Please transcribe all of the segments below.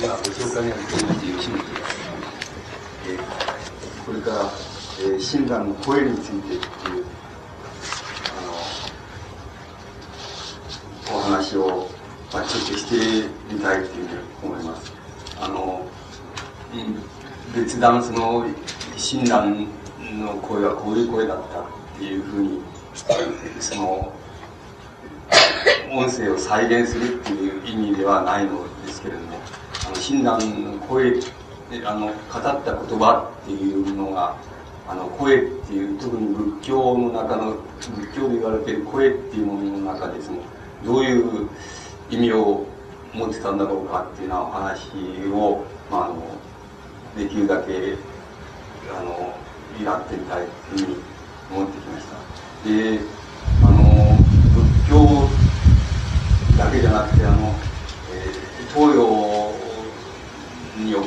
では、ご紹介になっていましてよろしいでしょうか。えー、これから、えー、親鸞の声についてっていう、あの、お話を、まあ、ちょっとしてみたいというふうに思います。あの、別段その、親鸞の声はこういう声だったっていうふうに、その、音声を再現するっていう意味ではないのですけれども、親鸞の声、あの、語った言葉っていうのが、あの、声っていう、特に仏教の中の、仏教で言われている声っていうものの中ですね、どういう意味を持ってたんだろうかっていうようなお話を、まあ、あの、できるだけ、あの、やってみたいというふうに思ってきました。で、あの、仏教だけじゃなくて、あの、えー、東洋よ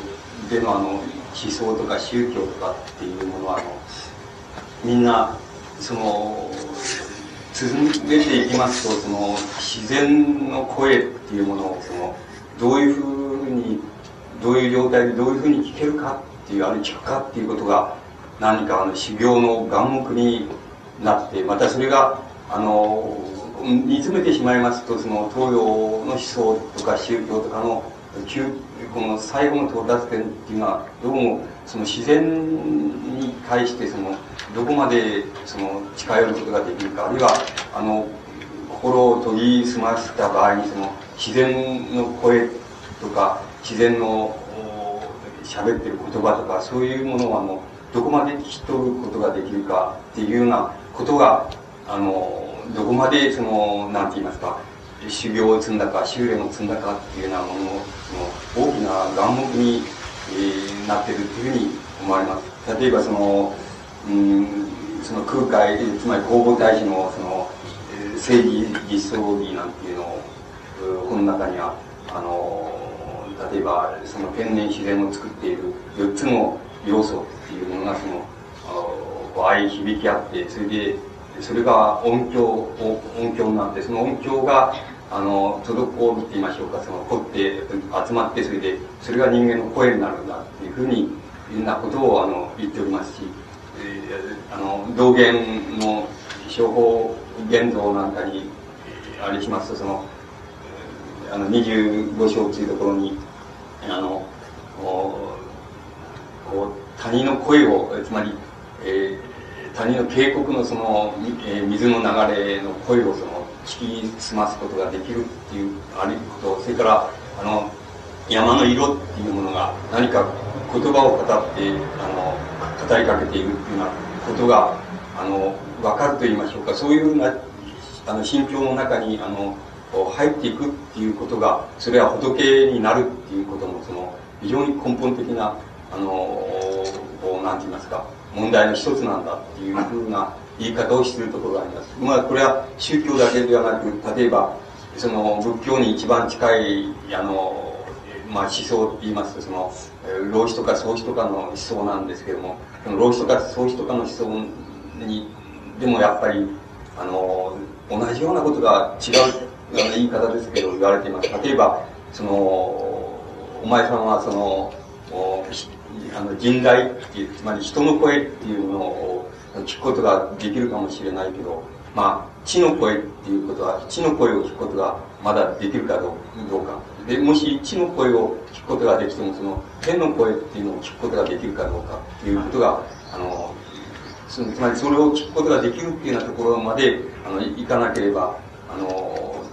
ってのあの、思想とか宗教とかっていうものは、あの、みんな、その、続けていきますと、その、自然の声っていうものを、その、どういうふうに、どういう状態でどういうふうに聞けるかっていう、あるいは聞くかっていうことが、何かあの修行の眼目になって、またそれが、あの、煮詰めてしまいますと、その東洋の思想とか宗教とかの究、この最後の到達点っていうのは、どうもその自然に対してその、どこまでその近寄ることができるか、あるいは、あの、心を研ぎ澄ませた場合にその、自然の声とか、自然の喋ってる言葉とか、そういうものはもう、どこまで聞き取ることができるかっていうようなことが、あの、どこまでその、なんて言いますか、修行を積んだか、修練を積んだかっていうようなものの、大きな眼目に、えー、なってるっていうふうに思われます。例えばその、うん、その空海、つまり弘法大師の、その、正義実相義なんていうのを、この中には、あの、例えば、その天然自然を作っている4つの要素っていうものが、その、相響き合って、それで、それが音響、音響になって、その音響が、あの、滞るって言いましょうか、その、凝って集まって、それで、それが人間の声になるんだっていうふうに、いうなことを、あの、言っておりますし、えー、あの、道元の処方現像なんかに、あれしますと、その、あの、25章っていうところに、あの、こう、他人の声を、つまり、えー他人の渓谷のその、えー、水の流れの声をその聞き澄ますことができるっていうあることそれからあの山の色っていうものが何か言葉を語ってあの語りかけているっていうようなことがあの分かると言いましょうか。そういうなあの心境の中にあの入っていくっていうことがそれは仏になるっていうことのその非常に根本的なあのこうなんて言いますか問題の一つなんだっていうふうな言い方をしているところがあります。まあ、これは宗教だけではなく、例えば、その仏教に一番近い、あの、まあ、思想って言いますと、その、老子とか創子とかの思想なんですけども、老子とか創子とかの思想に、でもやっぱり、あの、同じようなことが違う言い方ですけど言われています。例えば、その、お前さんはその、あの人外っていう、つまり人の声っていうのを聞くことができるかもしれないけど、まあ、地の声っていうことは、地の声を聞くことがまだできるかどうか。で、もし地の声を聞くことができても、その天の声っていうのを聞くことができるかどうかっていうことが、あの、つまりそれを聞くことができるっていうようなところまで、あの、行かなければ、あの、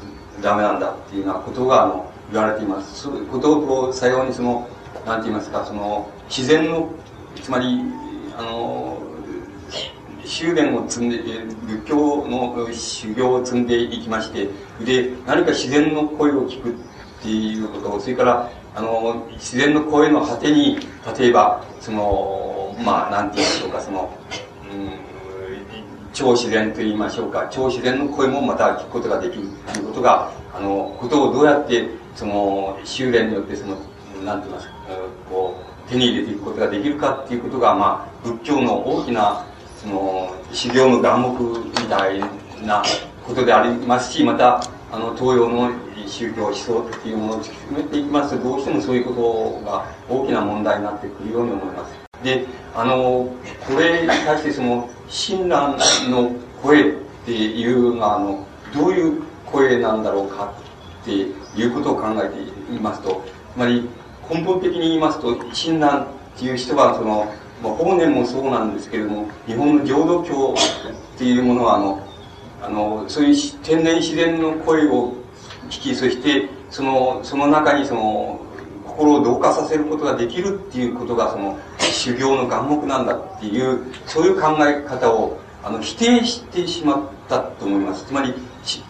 ダメなんだっていうようなことが、あの、言われています。そういうことを最後にその、なんて言いますか、その、自然の、つまり、あの、修練を積んで、仏教の修行を積んでいきまして、で、何か自然の声を聞くっていうこと、それから、あの、自然の声の果てに、例えば、その、まあ、なんて言いましょうか、その、うん、超自然と言いましょうか、超自然の声もまた聞くことができるということが、あの、ことをどうやって、その、修練によって、その、なんて言いますか、こう、手に入れていくことができるかっていうことが、まあ、仏教の大きな、その、修行の眼目みたいなことでありますし、また、あの、東洋の宗教思想っていうものを突き詰めていきますと、どうしてもそういうことが大きな問題になってくるように思います。で、あの、これに対してその、親鸞の声っていうのが、あの、どういう声なんだろうかっていうことを考えていますと、つまり、根本的に言いますと、親鸞っていう人は、その、まあ、法然もそうなんですけれども、日本の浄土教っていうものは、あの、あの、そういう天然自然の声を聞き、そして、その、その中にその、心を同化させることができるっていうことが、その、修行の眼目なんだっていう、そういう考え方を、あの、否定してしまったと思います。つまり、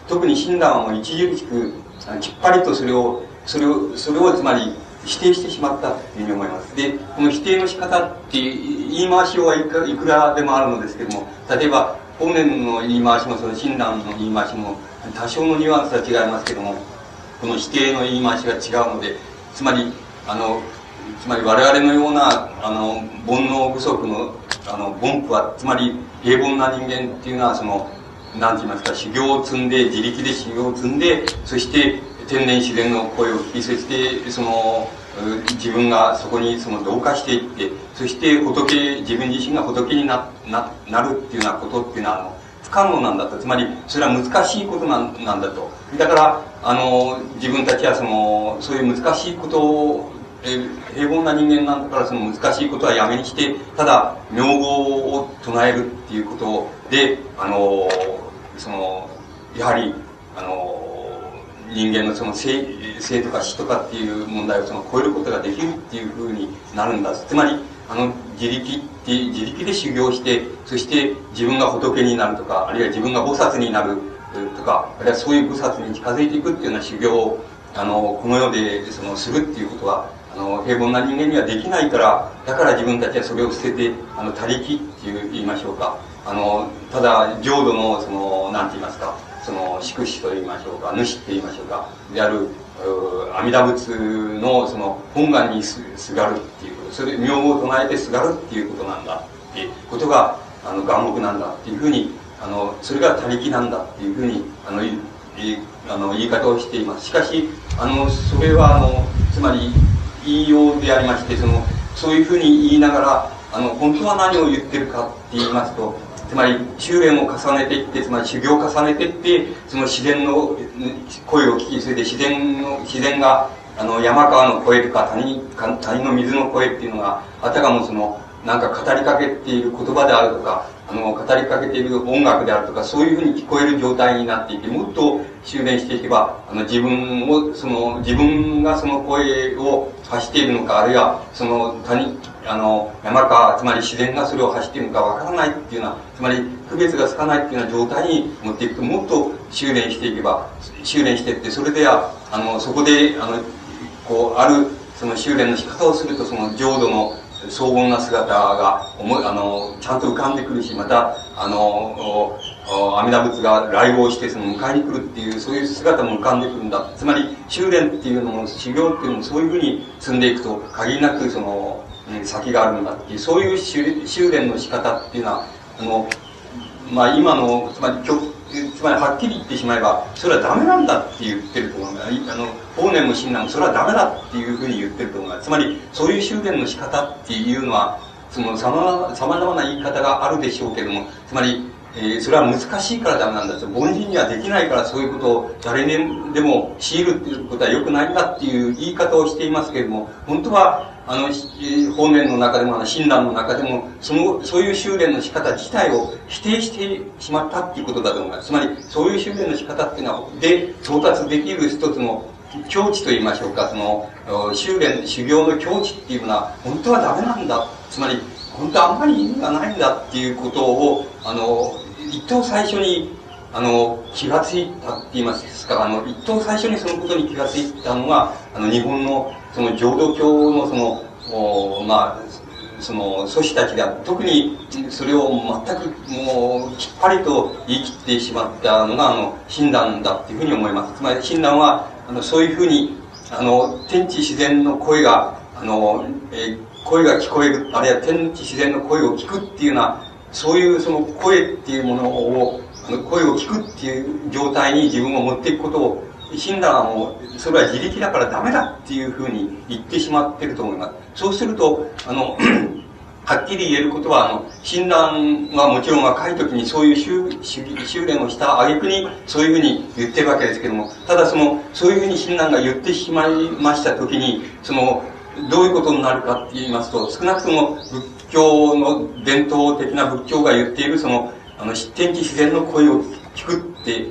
特に親鸞はもう著しく、きっぱりとそれを、それを、それをつまり、否定してしまったというふうに思います。で、この否定の仕方って言い回しはいくらでもあるのですけども、例えば、法然の言い回しも、その親鸞の言い回しも、多少のニュアンスは違いますけども、この否定の言い回しが違うので、つまり、あの、つまり我々のような、あの、煩悩不足の、あの、凡夫は、つまり平凡な人間っていうのは、その、なんて言いますか、修行を積んで、自力で修行を積んで、そして天然自然の声を聞き、そして、その、自分がそこにその同化していって、そして仏、自分自身が仏にな、な、なるっていうようなことっていうのは、あの、不可能なんだと。つまり、それは難しいことなんなんだと。だから、あの、自分たちはその、そういう難しいことを、平凡な人間なんだからその難しいことはやめにして、ただ、名号を唱えるっていうことで、あの、その、やはり、あの、人間のその生生とか死とかっていう問題をその超えることができるっていうふうになるんだ。つまり、あの、自力って、自力で修行して、そして自分が仏になるとか、あるいは自分が菩薩になるとか、あるいはそういう菩薩に近づいていくっていうような修行を、あの、この世でそのするっていうことは、あの、平凡な人間にはできないから、だから自分たちはそれを捨てて、あの、他力っていう言いましょうか。あの、ただ、浄土の、その、なんて言いますか、その、宿主と言いましょうか、主って言いましょうか、である、阿弥陀仏の、その、本願にすがるっていうこと、それ、名を唱えてすがるっていうことなんだっていうことが、あの、眼目なんだっていうふうに、あの、それが他力なんだっていうふうに、あの、あの言い方をしています。しかし、あの、それは、あの、つまり、言いようでありまして、その、そういうふうに言いながら、あの、本当は何を言ってるかって言いますと、つまり修練を重ねていってつまり修行を重ねていってその自然の声を聞きそれで自然の自然があの山川の声とか谷谷の水の声っていうのがあたかもそのなんか語りかけている言葉であるとかあの語りかけている音楽であるとかそういうふうに聞こえる状態になっていてもっと修練していけばあの自分をその自分がその声を発しているのかあるいはその谷あの、山か、つまり自然がそれを走っているのかわからないっていうような、つまり区別がつかないっていうような状態に持っていくと、もっと修練していけば、修練していって、それでは、あの、そこで、あの、こう、ある、その修練の仕方をすると、その浄土の荘厳な姿が思い、あの、ちゃんと浮かんでくるし、また、あの、阿弥陀仏が来訪してその迎えに来るっていう、そういう姿も浮かんでくるんだ。つまり、修練っていうのも、修行っていうのもそういうふうに積んでいくと、限りなくその、先があるんだっていう、そういう修練の仕方っていうのは、あの、まあ今の、つまり、つまりはっきり言ってしまえば、それはダメなんだって言ってると思うあの、法然も親鸞もそれはダメだっていうふうに言ってると思うつまり、そういう修練の仕方っていうのは、その様々な言い方があるでしょうけども、つまり、えー、それは難しいからダメなんだ凡人にはできないからそういうことを誰にでも強いるっていうことは良くないんだっていう言い方をしていますけれども、本当はあの、方面の中でも、あの、親鸞の中でも、その、そういう修練の仕方自体を否定してしまったっていうことだと思います。つまり、そういう修練の仕方っていうのは、で、到達できる一つの境地と言いましょうか、その、修練、修行の境地っていうのは、本当はダメなんだ。つまり、本当はあんまり意味がないんだっていうことを、あの、一等最初に、あの、気がついたって言いますか、あの、一等最初にそのことに気がついたのが、あの、日本のその浄土教のその、おまあ、その祖師たちが特にそれを全くもうきっぱりと言い切ってしまったのがあの親鸞だっていうふうに思います。つまり親鸞はあのそういうふうにあの天地自然の声があの、えー、声が聞こえるあるいは天地自然の声を聞くっていうようなそういうその声っていうものをあの、声を聞くっていう状態に自分を持っていくことを、診断を、それは自力だからダメだっていうふうに言ってしまってると思います。そうすると、あの、はっきり言えることは、あの、診断はもちろん若い時にそういう修修練をした挙句にそういうふうに言ってるわけですけども、ただその、そういうふうに診断が言ってしまいました時に、その、どういうことになるかって言いますと、少なくとも仏教の伝統的な仏教が言っているその、あの、天地自然の声を聞くって、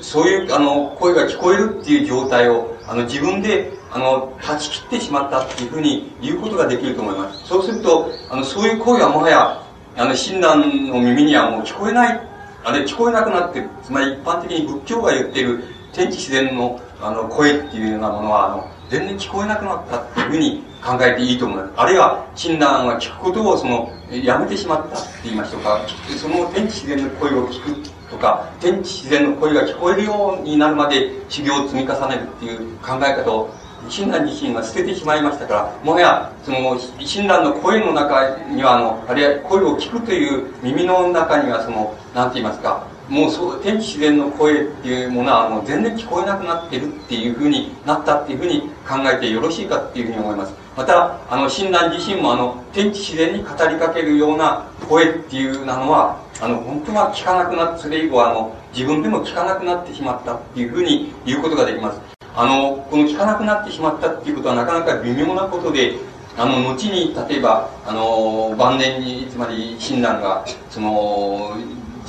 そういう、あの、声が聞こえるっていう状態を、あの、自分であの、断ち切ってしまったっていうふうに言うことができると思います。そうすると、あの、そういう声はもはや、あの、親鸞の耳にはもう聞こえない、あれ、聞こえなくなってる。つまり一般的に仏教が言ってる天地自然の、あの、声っていうようなものは、あの、全然聞こえなくなったっていうふうに考えていいと思います。あるいは、親鸞が聞くことを、その、やめてしまったって言いましょうか。その天地自然の声を聞くとか、天地自然の声が聞こえるようになるまで修行を積み重ねるっていう考え方を親鸞自身が捨ててしまいましたから、もはや、その、親鸞の声の中には、あの、あるいは声を聞くという耳の中には、その、なんて言いますか、もうそう、天地自然の声っていうものは、もう全然聞こえなくなってるっていうふうになったっていうふうに考えてよろしいかっていうふうに思います。また、あの、親鸞自身も、あの、天地自然に語りかけるような声っていうのは、あの、本当は聞かなくなって、それ以降、あの、自分でも聞かなくなってしまったっていうふうに言うことができます。あの、この聞かなくなってしまったっていうことはなかなか微妙なことで、あの、後に、例えば、あの、晩年に、つまり、親鸞が、その、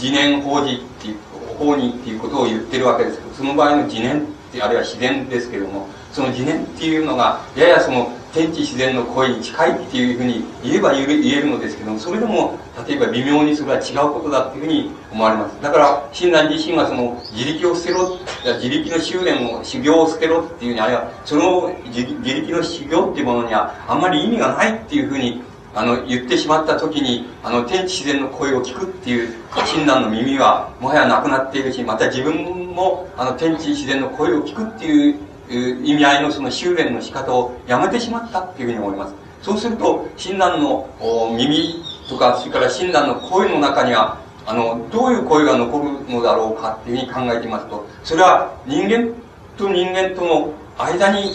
自念法事っていう、法にっていうことを言ってるわけですけど、その場合の自念って、あるいは自然ですけども、その自念っていうのが、ややその、天地自然の声に近いっていうふうに言えば言えるのですけども、それでも、例えば微妙にそれは違うことだっていうふうに思われます。だから、親鸞自身はその、自力を捨てろ、自力の修練を、修行を捨てろっていうふうに、あるいは、その自力の修行っていうものには、あんまり意味がないっていうふうに、あの、言ってしまった時に、あの、天地自然の声を聞くっていう、親鸞の耳は、もはやなくなっているし、また自分も、あの、天地自然の声を聞くっていう、意味合いのその修練の仕方をやめてしまったっていうふうに思います。そうすると、親鸞の耳とか、それから親鸞の声の中には、あの、どういう声が残るのだろうかっていうふうに考えていますと、それは人間と人間との間に、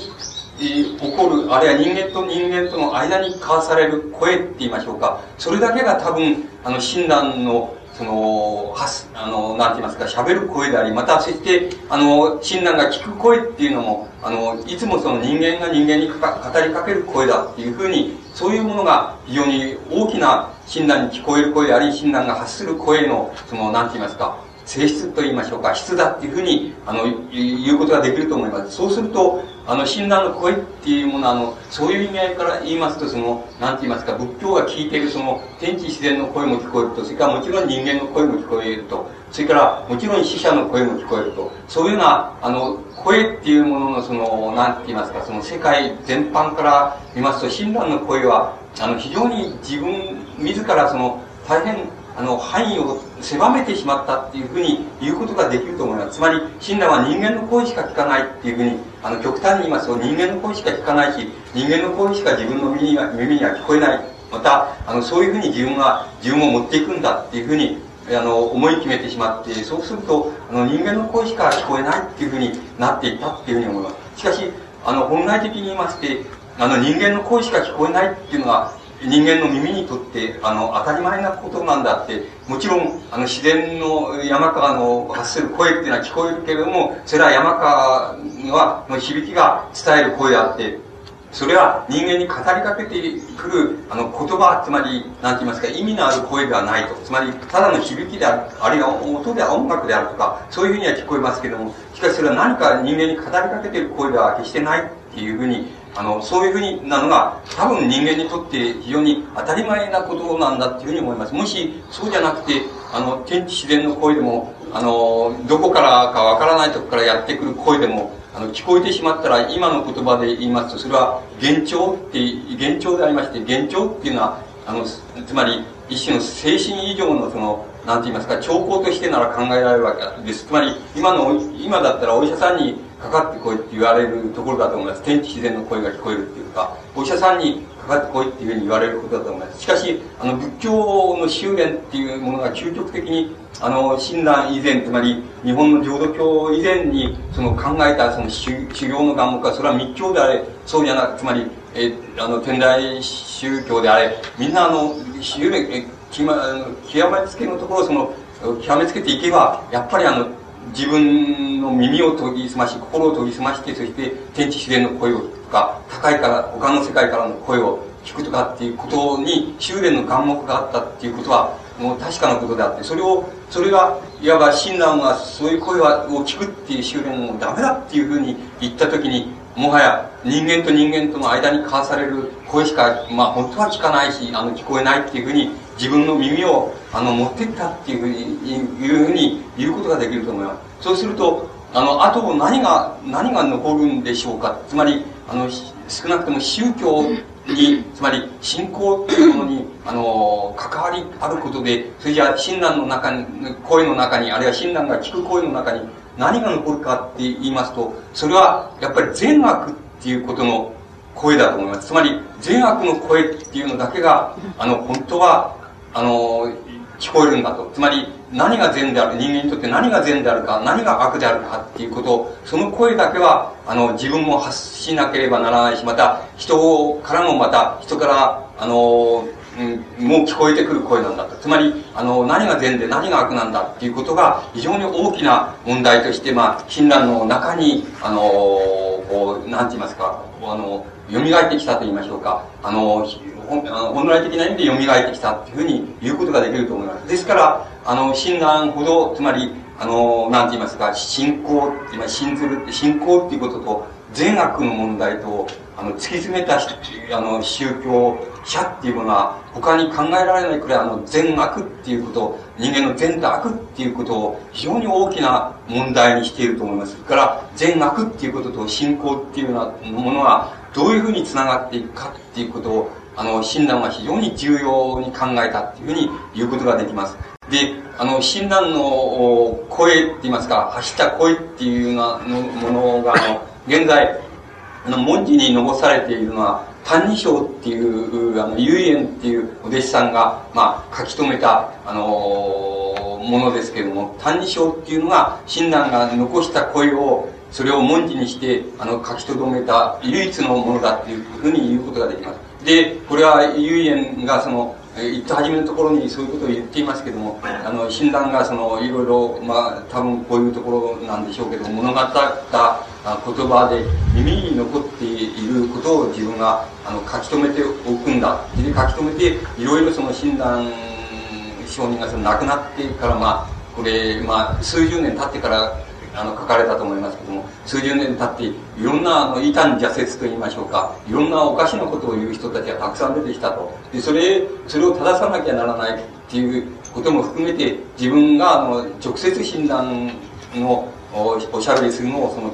えー、起こる、あるいは人間と人間との間に交わされる声って言いましょうか。それだけが多分、あの、親鸞のその、はす、あの、なんて言いますか、喋る声であり、また、そして、あの、親鸞が聞く声っていうのも、あの、いつもその人間が人間に語りかける声だっていうふうに、そういうものが非常に大きな親鸞に聞こえる声であり、親鸞が発する声の、その、なんて言いますか、性質と言いましょうか、質だっていうふうに、あの、言うことができると思います。そうすると、あの、親鸞の声っていうものは、あの、そういう意味合いから言いますと、その、なんて言いますか、仏教が聞いているその、天地自然の声も聞こえると、それからもちろん人間の声も聞こえると、それからもちろん死者の声も聞こえると、そういうような、あの、声っていうもののその、なんて言いますか、その世界全般から見ますと、親鸞の声は、あの、非常に自分、自らその、大変あの、範囲を狭めてしまったっていうふうに言うことができると思います。つまり、親鸞は人間の声しか聞かないっていうふうに、あの、極端に言いますと、人間の声しか聞かないし、人間の声しか自分の耳には耳には聞こえない。また、あの、そういうふうに自分が、自分を持っていくんだっていうふうに、あの、思い決めてしまって、そうすると、あの、人間の声しか聞こえないっていうふうになっていったっていうふうに思います。しかし、あの、本来的に言いまして、あの、人間の声しか聞こえないっていうのは、人間の耳にとってあの当たり前なことなんだってもちろんあの自然の山川の発する声っていうのは聞こえるけれどもそれは山川はの響きが伝える声であってそれは人間に語りかけてくるあの言葉つまり何て言いますか意味のある声ではないと。つまりただの響きであるあるいは音で音楽であるとかそういうふうには聞こえますけどもしかしそれは何か人間に語りかけてる声では決してないっていうふうにあの、そういうふうになのが、多分人間にとって非常に当たり前なことなんだっていうふうに思います。もし、そうじゃなくて、あの、天地自然の声でも、あの、どこからかわからないとこからやってくる声でも、あの、聞こえてしまったら、今の言葉で言いますと、それは幻聴って、幻聴でありまして、幻聴っていうのは、あの、つまり、一種の精神異常のその、なんて言いますか、兆候としてなら考えられるわけです。つまり、今の、今だったらお医者さんにかかってこいって言われるところだと思います。天地自然の声が聞こえるっていうか、お医者さんにかかってこいっていうふうに言われることだと思います。しかし、あの、仏教の修練っていうものが究極的に、あの、親鸞以前、つまり、日本の浄土教以前に、その考えたその修修行の願目は、それは密教であれ、そうじゃなく、つまり、え、あの、天台宗教であれ、みんなあの、修練、え、極めつけのところ、その、極めつけていけば、やっぱりあの、自分の耳を研ぎ澄まし、心を研ぎ澄まして、そして天地自然の声を聞くとか、高いから、他の世界からの声を聞くとかっていうことに修練の眼目があったっていうことは、もう確かなことであって、それを、それが、いわば親鸞がそういう声を聞くっていう修練もダメだっていうふうに言ったときに、もはや人間と人間との間に交わされる声しか、まあ本当は聞かないし、あの聞こえないっていうふうに自分の耳をあの持っていったっていうふうにいうふうに言うことができると思います。そうすると、あの、あと何が、何が残るんでしょうか。つまり、あの、少なくとも宗教に、つまり信仰というものに、あの、関わりあることで、それじゃあ親鸞の中に、声の中に、あるいは親鸞が聞く声の中に何が残るかって言いますと、それはやっぱり善悪っていうことの声だと思います。つまり善悪の声っていうのだけが、あの、本当は、あの、聞こえるんだと。つまり、何が善である、人間にとって何が善であるか、何が悪であるかっていうことを、その声だけは、あの、自分も発しなければならないし、また、人からもまた、人から、あの、うん、もう聞こえてくる声なんだと。つまり、あの、何が善で何が悪なんだっていうことが、非常に大きな問題として、まあ、親鸞の中に、あの、こう、なんて言いますか、あの、蘇ってきたと言いましょうか。あの、本来的な意味で蘇ってきたっていうふうに言うことができると思います。ですから、あの、親鸞ほど、つまり、あの、なんて言いますか、信仰って、信ずる、信仰っていうことと、善悪の問題と、あの、突き詰めた、あの、宗教者っていうものは、他に考えられないくらい、あの、善悪っていうこと、人間の善と悪っていうことを、非常に大きな問題にしていると思います。から、善悪っていうことと信仰っていうようなものは、どういうふうに繋がっていくかっていうことを、あの、診断は非常に重要に考えたっていうふうに言うことができます。で、あの、診断の声って言いますか、発した声っていうようなものが、あの、現在、あの、文字に残されているのは、歎異抄っていう、あの、遊園っていうお弟子さんが、まあ、書き留めた、あのものですけれども、歎異抄っていうのが、親鸞が残した声を、それを文字にして、あの、書き留めた唯一のものだっていうふうに言うことができます。で、これは、遊園がその、言った初めのところにそういうことを言っていますけども、あの、診断がその、いろいろ、まあ、多分こういうところなんでしょうけど、物語った言葉で耳に残っていることを自分が、あの、書き留めておくんだ。で、書き留めて、いろいろその診断承認がその亡くなってから、まあ、これ、まあ、数十年経ってから、あの、書かれたと思いますけども、数十年経って、いろんな、あの、異端邪説と言いましょうか、いろんなおかしなことを言う人たちがたくさん出てきたと。で、それ、それを正さなきゃならないっていうことも含めて、自分が、あの、直接診断のおしゃべりするのを、その、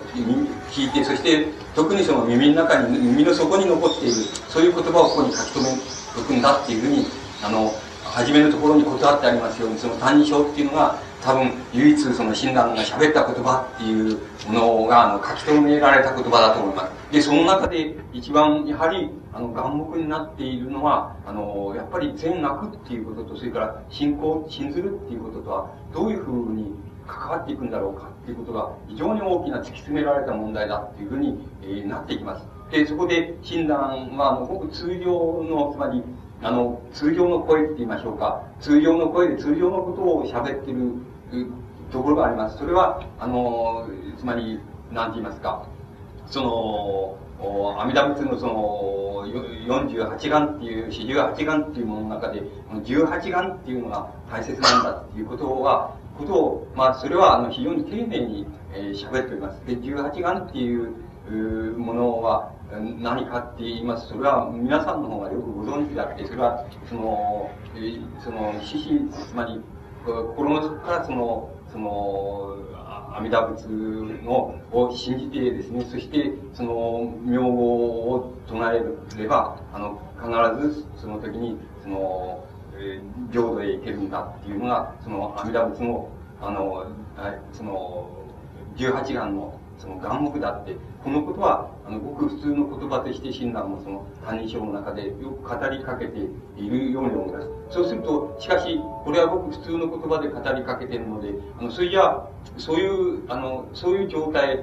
聞いて、そして、特にその耳の中に、耳の底に残っている、そういう言葉をここに書き留めとくんだっていうふうに、あの、初めのところに断ってありますように、その単二章っていうのが、多分唯一その親鸞が喋った言葉っていうものがあの書き留められた言葉だと思います。で、その中で一番やはりあの眼目になっているのは、あの、やっぱり善悪っていうことと、それから信仰、信ずるっていうこととはどういうふうに関わっていくんだろうかっていうことが非常に大きな突き詰められた問題だっていうふうに、えー、なっていきます。で、そこで診断は、あの、ごく通常の、つまり、あの、通常の声って言いましょうか。通常の声で通常のことを喋ってるところがあります。それは、あの、つまり、なんて言いますか、その、阿弥陀仏のその、48願っていう、四十八願っていうものの中で、18願っていうのが大切なんだっていうことは、ことを、まあ、それは、あの、非常に丁寧に、えー、喋っております。で、18願っていうものは、何かって言いますそれは皆さんの方がよくご存知であって、それは、その、えー、その、獅子、つまり、心の底からその、その、阿弥陀仏のを信じてですね、そしてその名号を唱えれば、あの、必ずその時に、その、え、浄土へ行けるんだっていうのが、その阿弥陀仏の、あの、その、十八眼のその眼目だって、このことは、あの、ごく普通の言葉として親鸞もその、他人称の中でよく語りかけているように思います。そうすると、しかし、これはごく普通の言葉で語りかけているので、あの、それじゃそういう、あの、そういう状態、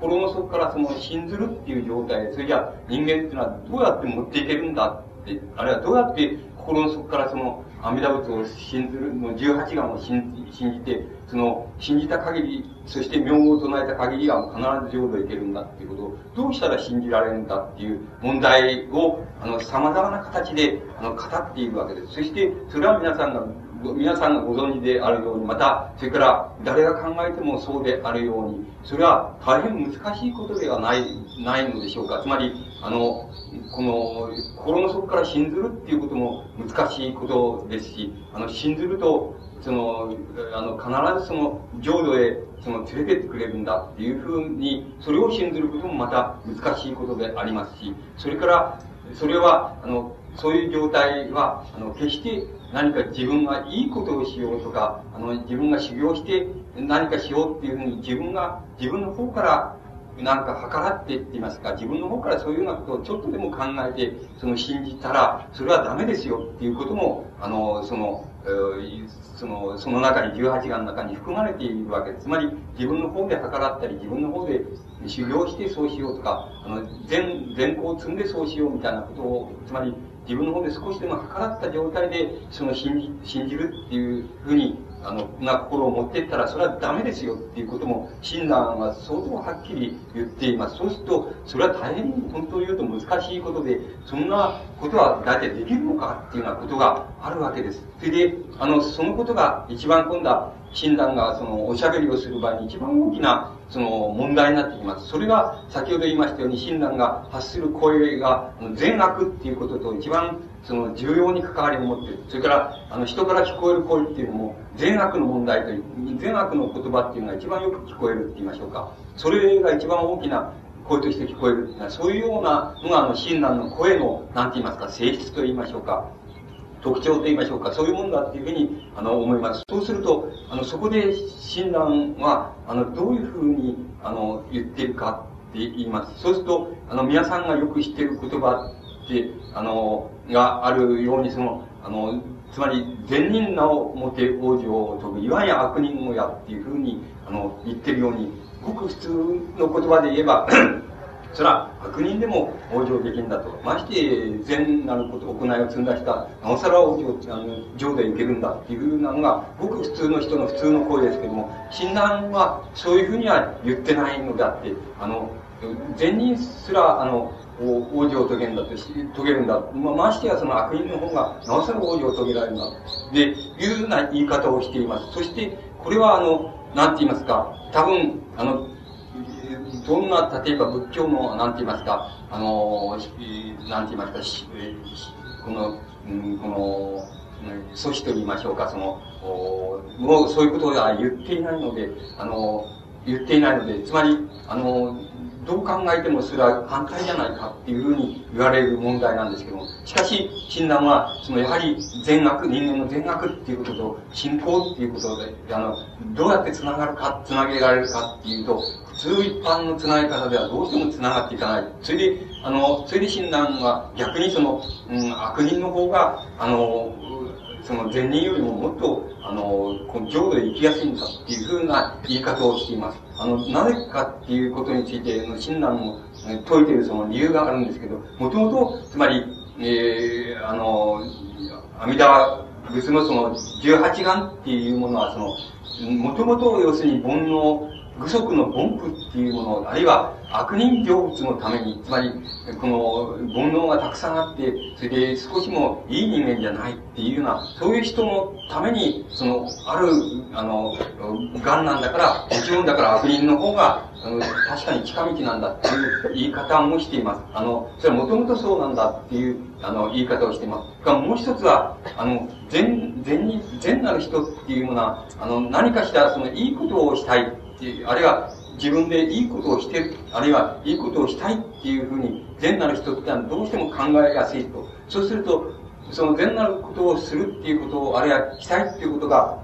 心の底からその、信ずるっていう状態、それじゃ人間っていうのはどうやって持っていけるんだって、あるいはどうやって心の底からその、阿弥陀仏を信ずる、の十八願を信じ信じて、その、信じた限り、そして名号を唱えた限りは必ず浄土へ行けるんだっていうことを、どうしたら信じられるんだっていう問題を、あの、様々な形で、あの、語っているわけです。そして、それは皆さんが、皆さんがご存知であるように、また、それから誰が考えてもそうであるように、それは大変難しいことではない、ないのでしょうか。つまり、あの、この、心の底から信ずるっていうことも難しいことですし、あの、信ずると、その、あの、必ずその、浄土へ、その、連れてってくれるんだっていうふうに、それを信ずることもまた難しいことでありますし、それから、それは、あの、そういう状態は、あの、決して何か自分がいいことをしようとか、あの、自分が修行して何かしようっていうふうに自分が、自分の方からなんか計らってって言いますか、自分の方からそういうようなことをちょっとでも考えて、その信じたら、それはダメですよっていうことも、あの、その、えー、その、その中に、18願の中に含まれているわけです。つまり、自分の方で計らったり、自分の方で修行してそうしようとか、あの、善、善行を積んでそうしようみたいなことを、つまり、自分の方で少しでも計らった状態で、その信じ、信じるっていうふうに、あの、な心を持っていったら、それはダメですよっていうことも、親鸞は相当はっきり言っています。そうすると、それは大変に本当に言うと難しいことで、そんなことは大体できるのかっていうようなことがあるわけです。それで、あの、そのことが一番今度は、親鸞がその、おしゃべりをする場合に一番大きな、その、問題になってきます。それが、先ほど言いましたように、親鸞が発する声が、善悪っていうことと一番その重要に関わりを持っている。それから、あの、人から聞こえる声っていうのも、善悪の問題という、善悪の言葉っていうのが一番よく聞こえるって言いましょうか。それが一番大きな声として聞こえるっていうのは、そういうようなのが、あの、親鸞の声の、なんて言いますか、性質と言いましょうか。特徴と言いましょうか、そういうもんだっていうふうに、あの、思います。そうすると、あの、そこで親鸞は、あの、どういうふうに、あの、言ってるかって言います。そうすると、あの、皆さんがよく知っている言葉って、あの、があるように、その、あの、つまり、善人なをもて往生を説ぶ、いわゆる悪人をやっていうふうに、あの、言ってるように、ごく普通の言葉で言えば それは悪人でも往生できんだと。まして、善なること、行いを積んだ人は、なおさら往生、あの、上で行けるんだっていうふうなのが、ごく普通の人の普通の声ですけども、診断はそういうふうには言ってないのであって、あの、善人すら、あの、王子を遂げるんだとし、遂げるんだ。まましてやその悪人の方が、なおさら王子を遂げられるんだ。で、いうような言い方をしています。そして、これはあの、なんて言いますか、多分、あの、どんな、例えば仏教の、なんて言いますか、あの、なんて言いますか、この、うん、この、組織と言いましょうか、その、もうそういうことは言っていないので、あの、言っていないので、つまり、あの、どう考えてもそれは反対じゃないかっていうふうに言われる問題なんですけども、しかし、診断は、そのやはり善悪、人間の善悪っていうことと、信仰っていうことで、あの、どうやって繋がるか、繋げられるかっていうと、普通一般の繋げ方ではどうしても繋がっていかない。それで、あの、それで診断は逆にその、うん、悪人の方が、あの、その善人よりももっと、あの、この浄土で生きやすいんだっていうふうな言い方をしています。あの、なぜかっていうことについての親鸞の説いているその理由があるんですけど、もともと、つまり、えー、あの、阿弥陀仏のその十八眼っていうものは、その、もともと要するに煩悩愚足の凡夫っていうもの、あるいは悪人成仏のために、つまり、この煩悩がたくさんあって、それで少しもいい人間じゃないっていうような、そういう人のために、その、ある、あの、癌なんだから、もちろんだから悪人の方が、あの、確かに近道なんだっていう言い方もしています。あの、それはもともとそうなんだっていう、あの、言い方をしています。がもう一つは、あの、善、善に、善なる人っていうものは、あの、何かしらその、いいことをしたいあるいは自分でいいことをしてる、あるいはいいことをしたいっていうふうに善なる人ってのはどうしても考えやすいと。そうすると、その善なることをするっていうことを、あるいはしたいっていうことが、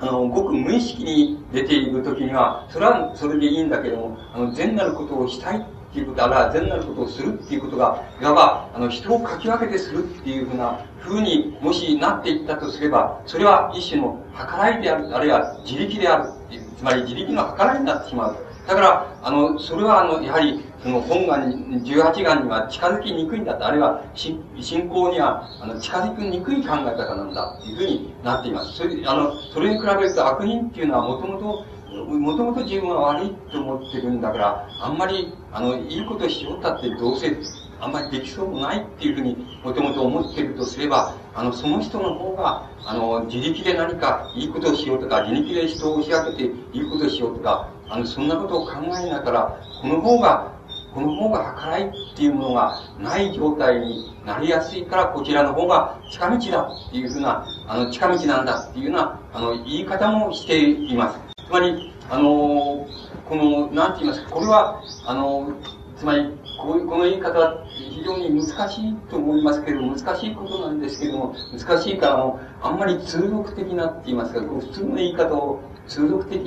あの、ごく無意識に出ているときには、それはそれでいいんだけども、あの、善なることをしたいっていうことあるいは善なることをするっていうことが、いわば、あの、人をかき分けてするっていうふうな、ふうにもしなっていったとすれば、それは一種の計らいである、あるいは自力である、つまり自力の計らいになってしまう。だから、あの、それはあの、やはり、その本願に、18願には近づきにくいんだと、あるいは信仰には、あの、近づきにくい考え方なんだ、というふうになっています。それ、あの、それに比べると悪人っていうのはもともと、もともと自分は悪いと思ってるんだから、あんまり、あの、いいことしようったってどうせ、あんまりできそうもないっていうふうにもともと思ってるとすれば、あの、その人の方が、あの、自力で何かいいことをしようとか、自力で人を押し上げていいことをしようとか、あの、そんなことを考えながら、この方が、この方が計らいっていうものがない状態になりやすいから、こちらの方が近道だっていうふうな、あの、近道なんだっていうような、あの、言い方もしています。つまり、あの、この、なんて言いますか、これは、あの、つまり、こういう、この言い方は非常に難しいと思いますけど、難しいことなんですけども、難しいからも、あんまり通俗的なって言いますか、普通の言い方を、通俗的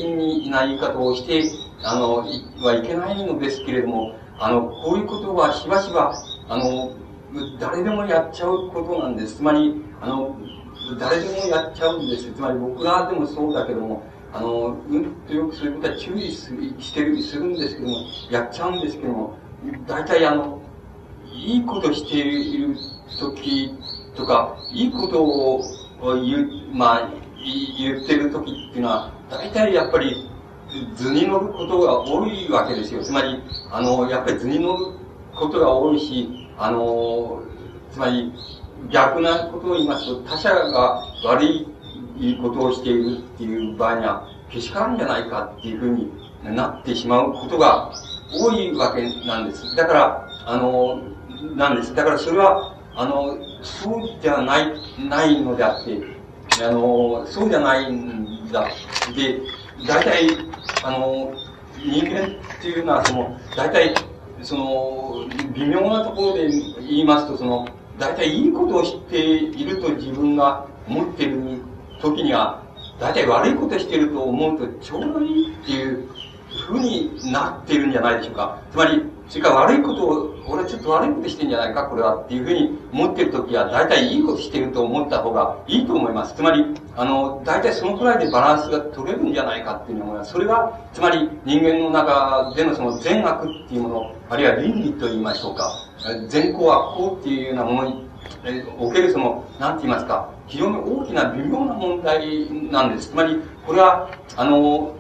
な言い方をして、あの、はいけないのですけれども、あの、こういうことはしばしば、あの、誰でもやっちゃうことなんです。つまり、あの、誰でもやっちゃうんです。つまり僕らでもそうだけども、あの、うんとよくそういうことは注意すしてる、するんですけども、やっちゃうんですけども、大体あの、いいことしている時とか、いいことを言う、まあ、言ってる時っていうのは、大体やっぱり図に乗ることが多いわけですよ。つまり、あの、やっぱり図に乗ることが多いし、あの、つまり、逆なことを言いますと、他者が悪いことをしているっていう場合には、けしからんじゃないかっていうふうになってしまうことが多いわけなんです。だから、あの、なんです。だからそれは、あの、そうじゃない、ないのであって、あの、そうじゃないんだ。で、大体、あの、人間っていうのは、その、大体、その、微妙なところで言いますと、その、大体いいことを知っていると自分が思っている時には、大体悪いことしていると思うとちょうどいいっていうふうになっているんじゃないでしょうか。つまり、それから悪いことを、俺はちょっと悪いことしてんじゃないか、これはっていうふうに思ってるときは、大体いいことしてると思った方がいいと思います。つまり、あの、大体そのくらいでバランスが取れるんじゃないかっていうふうに思います。それが、つまり人間の中でのその善悪っていうもの、あるいは倫理と言いましょうか、善行悪行っていうようなものにおけるその、なんて言いますか、非常に大きな微妙な問題なんです。つまり、これは、あの、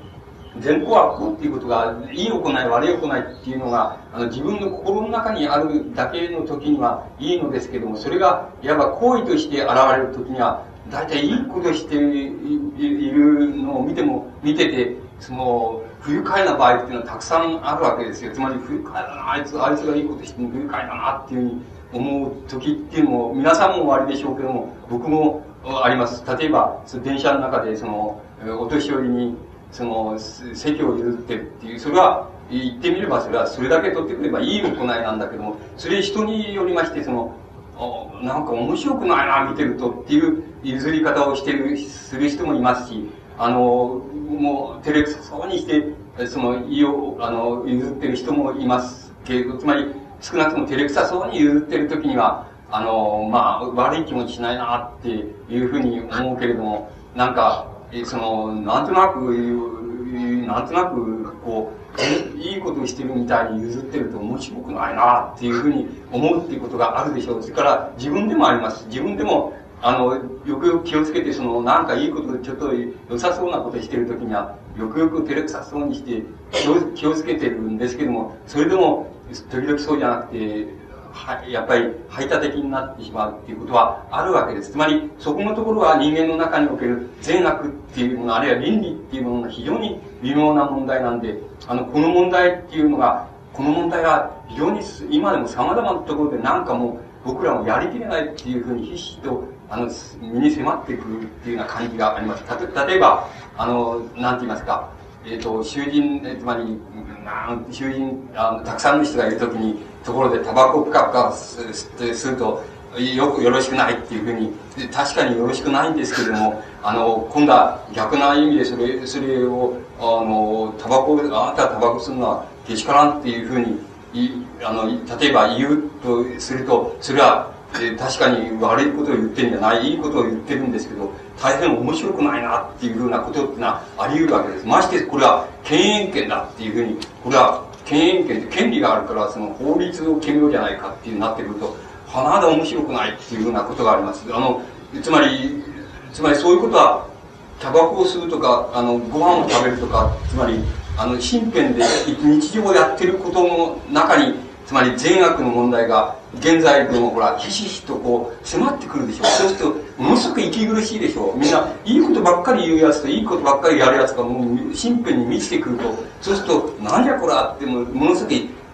善行悪行っていうことが、いい行い、悪い行いっていうのが、あの、自分の心の中にあるだけの時にはいいのですけども、それが、いわば行為として現れる時には、大体いいことしているのを見ても、見てて、その、不愉快な場合っていうのはたくさんあるわけですよ。つまり、不愉快だな、あいつ、あいつがいいことしても不愉快だなっていうふうに思う時っていうのも、皆さんもおありでしょうけども、僕もあります。例えば、電車の中で、その、お年寄りに、その、席を譲ってっていう、それは、言ってみればそれはそれだけ取ってくればいい行いなんだけども、それ人によりまして、その、なんか面白くないな、見てるとっていう譲り方をしてる、する人もいますし、あの、もう、照れくさそうにして、その、意を、あの、譲ってる人もいますけど、つまり、少なくとも照れくさそうに譲ってる時には、あの、まあ、悪い気持ちしないなっていうふうに思うけれども、なんか、その、なんとなく、なんとなく、こう、いいことをしてるみたいに譲ってると面白くないなっていうふうに思うっていうことがあるでしょう。それから自分でもあります。自分でも、あの、よくよく気をつけて、その、なんかいいこと、ちょっと良さそうなことしてるときには、よくよく照れくさそうにして、気をつけてるんですけども、それでも、時々そうじゃなくて、は、やっぱり排他的になってしまうっていうことはあるわけです。つまり、そこのところは人間の中における善悪っていうもの、あるいは倫理っていうものが非常に微妙な問題なんで、あの、この問題っていうのが、この問題が非常に今でも様々なところでなんかもう僕らもやりきれないっていうふうに必死と、あの、身に迫ってくるっていうような感じがあります。た例えば、あの、なんて言いますか、えっ、ー、と、囚人、つまり、囚人あの、たくさんの人がいるときに、ところでタバコをぷかぷか吸ってすると、よくよろしくないっていうふうに、確かによろしくないんですけれども、あの、今度は逆な意味でそれ、それを、あの、タバコ、あなたはタバコ吸うのはけしからんっていうふうに、いあの、例えば言うとすると、それは、え確かに悪いことを言ってるんじゃない、いいことを言ってるんですけど、大変面白くないなっていうふうなことってのはあり得るわけです。ましてこれは権限権だっていうふうに、これは権限権権利があるから、その法律を決めようじゃないかっていうなってくると、甚だ面白くないっていうふうなことがあります。あの、つまり、つまりそういうことは、タバコを吸うとか、あの、ご飯を食べるとか、つまり、あの、身辺で日常をやってることの中に、つまり善悪の問題が、現在でもほら、ひしひしとこう、迫ってくるでしょ。そうすると、ものすごく息苦しいでしょ。みんな、いいことばっかり言うやつと、いいことばっかりやるやつが、もう、身辺に満ちてくると、そうすると、なんじゃこらっても、ものすごく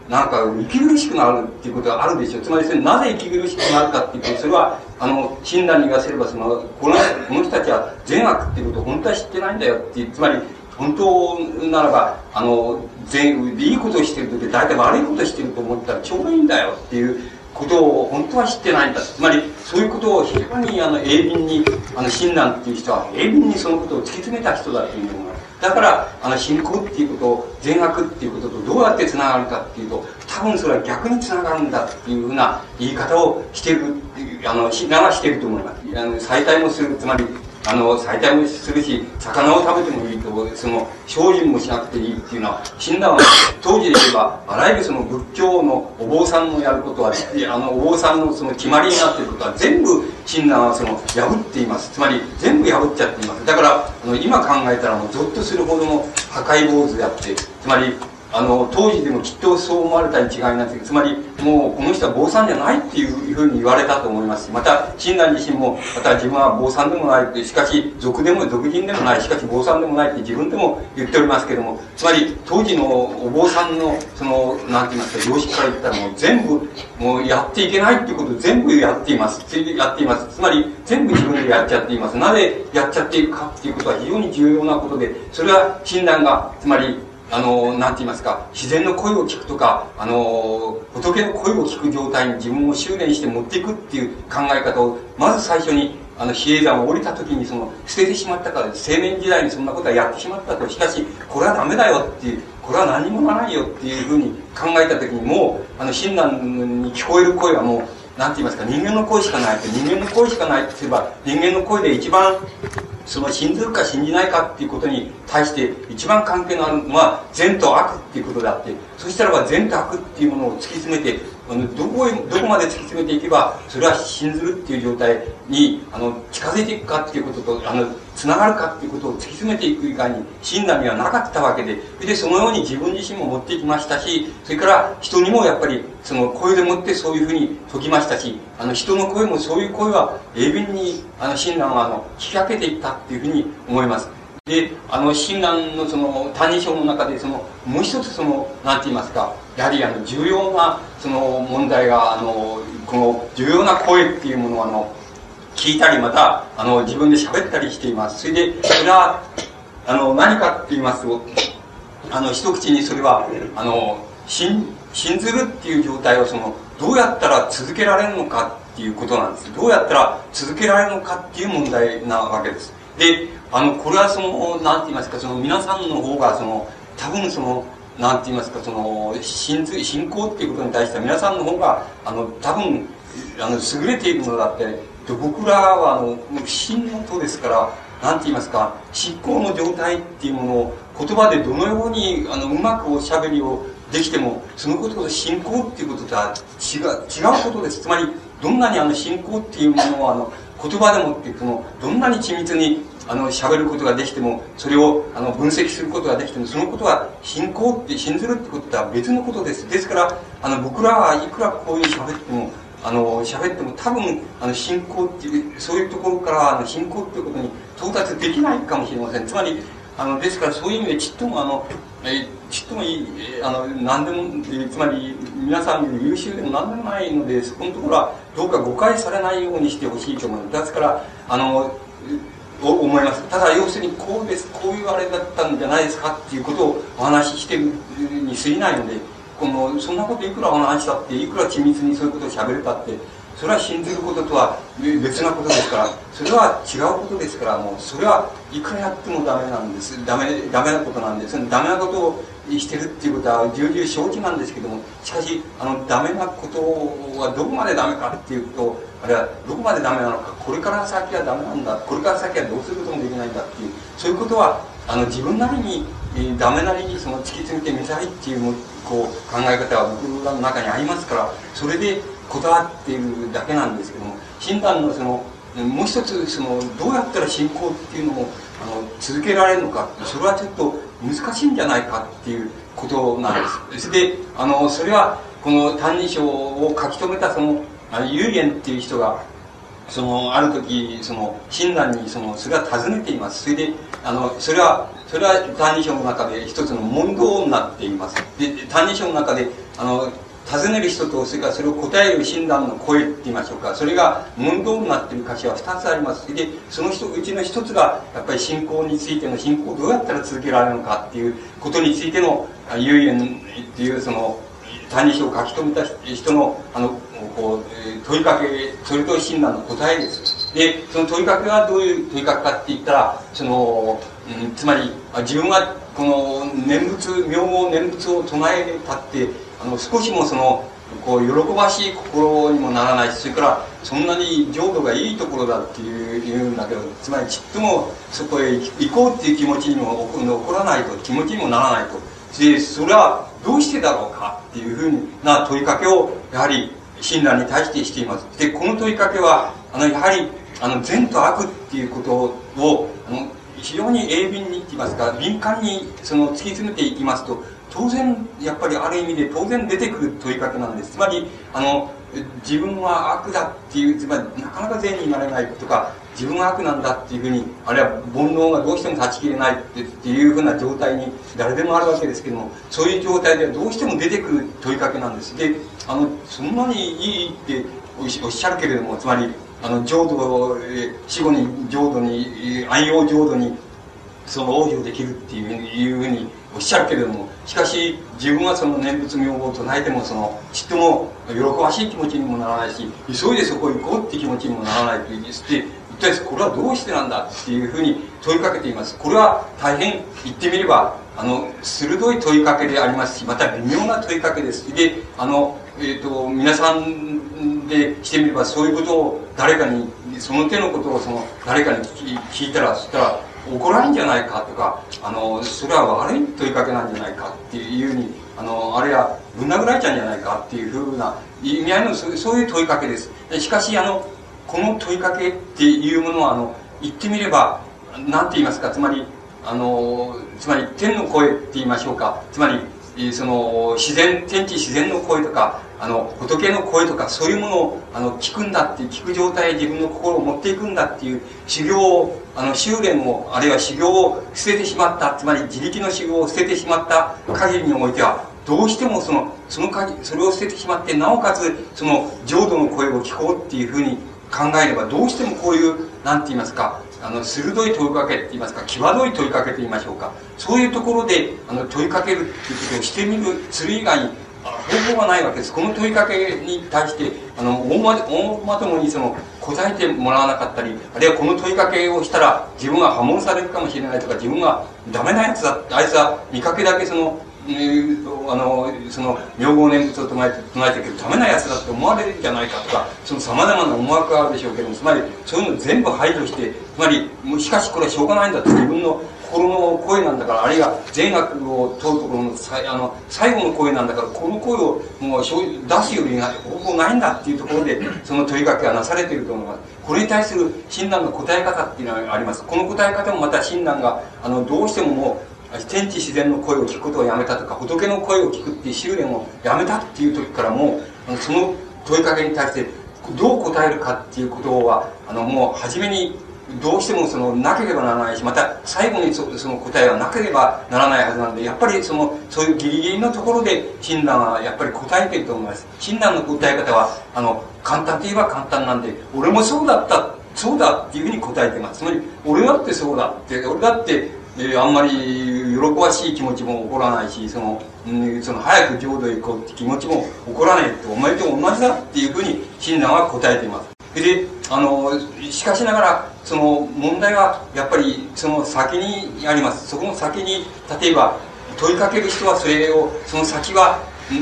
なんか息苦しくなるっていうことがあるでしょ。つまりそれなぜ息苦しくなるかっていうと、それは、あの、診断に言わせれば、その、この、この人たちは善悪っていうことを本当は知ってないんだよっていう、つまり、本当ならば、あの、善、いいことをしてる時大体悪いことをしてると思ったらちょうどいいんだよっていうことを本当は知ってないんだ。つまり、そういうことを非常に、あの、鋭敏に、あの、親鸞っていう人は鋭敏にそのことを突き詰めた人だっていうのがだから、あの、信仰っていうことを、善悪っていうこととどうやって繋がるかっていうと、多分それは逆に繋がるんだっていうふうな言い方をしてる、あの、しながしてると思います。あの、再もする、つまり、あの、最大もするし、魚を食べてもいいと、その、精進もしなくていいっていうのは、死んだは、当時で言えば、あらゆるその仏教のお坊さんのやることは、あの、お坊さんのその決まりになっていることは、全部、親鸞はその、破っています。つまり、全部破っちゃっています。だから、あの、今考えたらもう、ゾッとするほどの破壊坊主であって、つまり、あの、当時でもきっとそう思われたに違いないつまり、もうこの人は坊さんじゃないっていうふうに言われたと思いますし、また、親鸞自身も、また自分は坊さんでもない、しかし、俗でも、俗人でもない、しかし坊さんでもないって自分でも言っておりますけども、つまり、当時のお坊さんの、その、なんて言いますか、常識から言ったらもう全部、もうやっていけないっていうことを全部やっています。ついでやっています。つまり、全部自分でやっちゃっています。なぜやっちゃっていくかっていうことは非常に重要なことで、それは親鸞が、つまり、あの、なんて言いますか、自然の声を聞くとか、あの、仏の声を聞く状態に自分を修練して持っていくっていう考え方を、まず最初に、あの、比叡山を降りた時にその、捨ててしまったから、青年時代にそんなことはやってしまったと。しかし、これはダメだよっていう、これは何もならないよっていうふうに考えた時に、もう、あの、親鸞に聞こえる声はもう、なんて言いますか、人間の声しかないって、人間の声しかないって言えば、人間の声で一番その信ずるか信じないかっていうことに対して一番関係のあるのは善と悪っていうことであってそしたらば善と悪っていうものを突き詰めてあのどこへどこまで突き詰めていけばそれは信ずるっていう状態にあの近づいていくかっていうこととあのつながるかっていうことを突き詰めていく以外に診断にはなかったわけでそれでそのように自分自身も持っていきましたしそれから人にもやっぱりその声でもってそういうふうに説きましたしあの人の声もそういう声は鋭敏にあの親鸞はあの聞き分けていったっていうふうに思います。で、あの、親鸞のその、歎異抄の中で、その、もう一つその、なんて言いますか、やはりあの、重要な、その、問題が、あの、この、重要な声っていうものを、あの、聞いたり、また、あの、自分で喋ったりしています。それで、それは、あの、何かって言いますと、あの、一口にそれは、あの、信、信ずるっていう状態を、その、どうやったら続けられるのかっていうことなんです。どうやったら続けられるのかっていう問題なわけです。で、あの、これはその、なんて言いますか、その皆さんの方が、その、多分その、なんて言いますか、その、信信仰っていうことに対しては皆さんの方が、あの、多分、あの、優れているのだって、僕らは、あの、真のとですから、なんて言いますか、信仰の状態っていうものを言葉でどのように、あの、うまくおしゃべりをできても、そのことと信仰っていうこととは違う、違うことです。つまり、どんなにあの信仰っていうものをあの、言葉でもってそのどんなに緻密にあの喋ることができてもそれをあの分析することができてもそのことは信仰って信ずるってこととは別のことです。ですからあの僕らはいくらこういう喋ってもあの喋っても多分あの信仰っていうそういうところからあの信仰っていうことに到達できないかもしれません。つまりあのですからそういう意味でちっともあのえちっともいい、あの、何でも、つまり、皆さん優秀でも何でもないので、そこのところは、どうか誤解されないようにしてほしいと思います。ですから、あの、思います。ただ、要するに、こうです、こういうあれだったんじゃないですかっていうことをお話ししてるに過ぎないので、この、そんなこといくらお話したって、いくら緻密にそういうことを喋れたって、それは信ずることとは別なことですから、それは違うことですから、もう、それはいくらやってもダメなんです。ダメ、ダメなことなんです。ダメなことをしてるっていうことは重々承知なんですけども、しかし、あの、ダメなことはどこまでダメかっていうと、あるいはどこまでダメなのか、これから先はダメなんだ、これから先はどうすることもできないんだっていう、そういうことは、あの、自分なりに、えー、ダメなりにその突き詰めてみたいっていうこう考え方は僕らの中にありますからそれでこだわっているだけなんですけども診断のそのもう一つそのどうやったら信仰っていうのをあの続けられるのかそれはちょっと難しいんじゃないかっていうことなんです。であのそれはこの「歎異抄」を書き留めたその幽玄っていう人がそのある時その親鸞にそのそれは尋ねていますそれであのそれはそれは「歎異抄」の中で一つの問答になっていますで「歎異抄」の中であの尋ねる人とそれからそれを答える診断の声って言いましょうか。それが問答になっている歌詞は2つあります。でその人うちの1つがやっぱり信仰についての信仰をどうやったら続けられるのかっていうことについての有言っていうその「歎異抄」を書き留めた人のあのこう問いかけそれと診断の答えです。でその問いかけはどういう問いかけかって言ったらその、うん、つまり自分はこの念仏名号念仏を唱えたってあの少しもそのこう喜ばしい心にもならないしそれからそんなに浄土がいいところだっていう言うんだけどつまりちっともそこへ行こうっていう気持ちにも起こらないと気持ちにもならないとでそれはどうしてだろうかっていうふうな問いかけをやはり親鸞に対してしています。で、この問いかけは、あの、やはり、あの、善と悪っていうことを、あの、非常に鋭敏にって言いますか、敏感に、その、突き詰めていきますと、当然、やっぱりある意味で当然出てくる問いかけなんです。つまり、あの、自分は悪だっていう、つまり、なかなか善になれないとか、自分は悪なんだっていうふうに、あるいは煩悩がどうしても断ち切れないっていうふうな状態に誰でもあるわけですけども、そういう状態ではどうしても出てくる問いかけなんです。で、あの、そんなにいいっておっしゃるけれども、つまり、あの、浄土、死後に浄土に、安養浄土に、その往生できるっていうふうにおっしゃるけれども、しかし、自分はその念仏名号を唱えても、その、ちっとも喜ばしい気持ちにもならないし、急いでそこへ行こうって気持ちにもならないと言って、一体これはどうしてなんだっていうふうに問いかけています。これは大変言ってみれば、あの、鋭い問いかけでありますし、また微妙な問いかけです。で、あの、えっ、ー、と、皆さんでしてみれば、そういうことを誰かに、その手のことをその、誰かに聞いたら、そしたら、怒らんじゃないかとか、あの、それは悪い問いかけなんじゃないかっていうふうに、あの、あるいはぶん殴られちゃうんじゃないかっていうふうな意味合いのそういう問いかけです。しかし、あの、この問いかけっていうものは、あの、言ってみれば、何て言いますか、つまり、あの、つまり天の声って言いましょうか、つまり、その、自然、天地自然の声とか、あの、仏の声とか、そういうものを、あの、聞くんだって、聞く状態で自分の心を持っていくんだっていう修行を、あの、修練を、あるいは修行を捨ててしまった、つまり自力の修行を捨ててしまった限りにおいては、どうしてもその、その限り、それを捨ててしまって、なおかつ、その、浄土の声を聞こうっていうふうに考えればどうしてもこういう何て言いますかあの鋭い問いかけって言いますか際どい問いかけと言いましょうかそういうところであの問いかけるっていうことをしてみるする以外に方法がないわけです。この問いかけに対してあの大ま大まともにその答えてもらわなかったりあるいはこの問いかけをしたら自分が破門されるかもしれないとか自分がダメなやつだあいつは見かけだけそのあのその名号念仏を唱えて唱えてけどダメなやつだって思われるんじゃないかとかそのさまざまな思惑があるでしょうけどもつまりそういうの全部排除してつまりしかしこれはしょうがないんだって自分の心の声なんだからあるいは善悪を問うところのさあの最後の声なんだからこの声をもう出すよりな方法ないんだっていうところでその問いかけがなされていると思います。これに対する親鸞の答え方っていうのがあります。この答え方もまた親鸞があのどうしてももう天地自然の声を聞くことをやめたとか仏の声を聞くっていう修練をやめたっていう時からもうその問いかけに対してどう答えるかっていうことはあのもう初めにどうしてもそのなければならないしまた最後にそその答えはなければならないはずなんでやっぱりそのそういうギリギリのところで親鸞はやっぱり答えてると思います親鸞の答え方はあの簡単といえば簡単なんで俺もそうだったそうだっていうふうに答えてますつまり俺だってそうだって俺だってえー、あんまり喜ばしい気持ちも起こらないし、その、うん、その早く浄土へ行こうって気持ちも起こらないって、お前と同じだっていうふうに親鸞は答えています。で、あの、しかしながら、その問題はやっぱりその先にあります。そこの先に、例えば問いかける人はそれを、その先は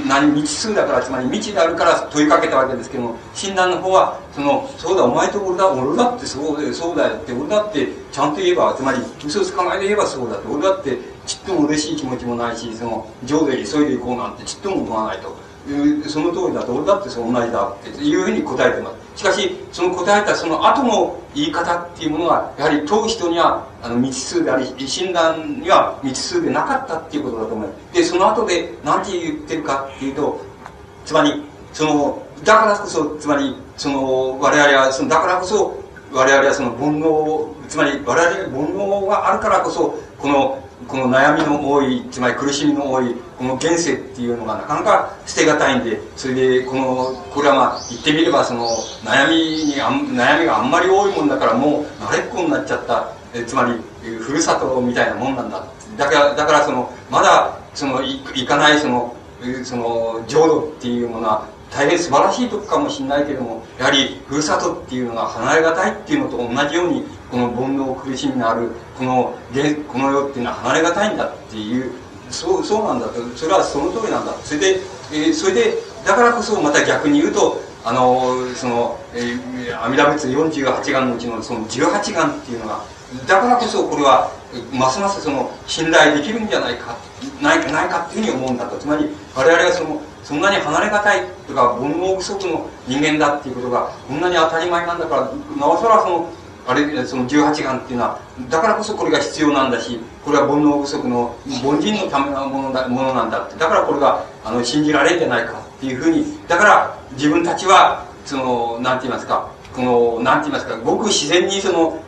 何未知数だからつまり未知であるから問いかけたわけですけども診断の方はそのそうだお前と俺だ俺だってそうだそうだよって俺だってちゃんと言えばつまり嘘つかないで言えばそうだって俺だってちっとも嬉しい気持ちもないしその上手に急いでいこうなんてちっとも思わないとその通りだと俺だってそう同じだっていうふうに答えてます。しかしその答えたその後の言い方っていうものはやはり問う人にはあの未知数であり診断には未知数でなかったっていうことだと思いますでその後で何て言ってるかっていうとつまりそのだからこそつまりその我々はそのだからこそ我々はその煩悩つまり我々煩悩があるからこそこのこの悩みの多いつまり苦しみの多いこの現世っていうのがなかなか捨てがたいんでそれでこのこれはまあ言ってみればその悩みにあ悩みがあんまり多いもんだからもう慣れっこになっちゃった。えつまりふるさとみたいなもんなんだだからだからそのまだその行かないそのその浄土っていうものは大変素晴らしいとこかもしれないけどもやはりふるさとっていうのが離れがたいっていうのと同じようにこの煩悩苦しみのあるこのこの世っていうのは離れがたいんだっていうそうそうなんだ。それはその通りなんだ。それで、えー、それでだからこそまた逆に言うとあのその、えー、阿弥陀仏48願のうちのその18願っていうのがだからこそこれはますますその信頼できるんじゃないかないないかっていうふうに思うんだと。つまり我々はそのそんなに離れがたいとか煩悩不足の人間だっていうことがこんなに当たり前なんだからなおさらそのあれその18眼っていうのはだからこそこれが必要なんだしこれは煩悩不足の凡人のためのものだものなんだってだからこれがあの信じられるんじゃないかっていうふうにだから自分たちはそのなんて言いますかこのなんて言いますかごく自然にその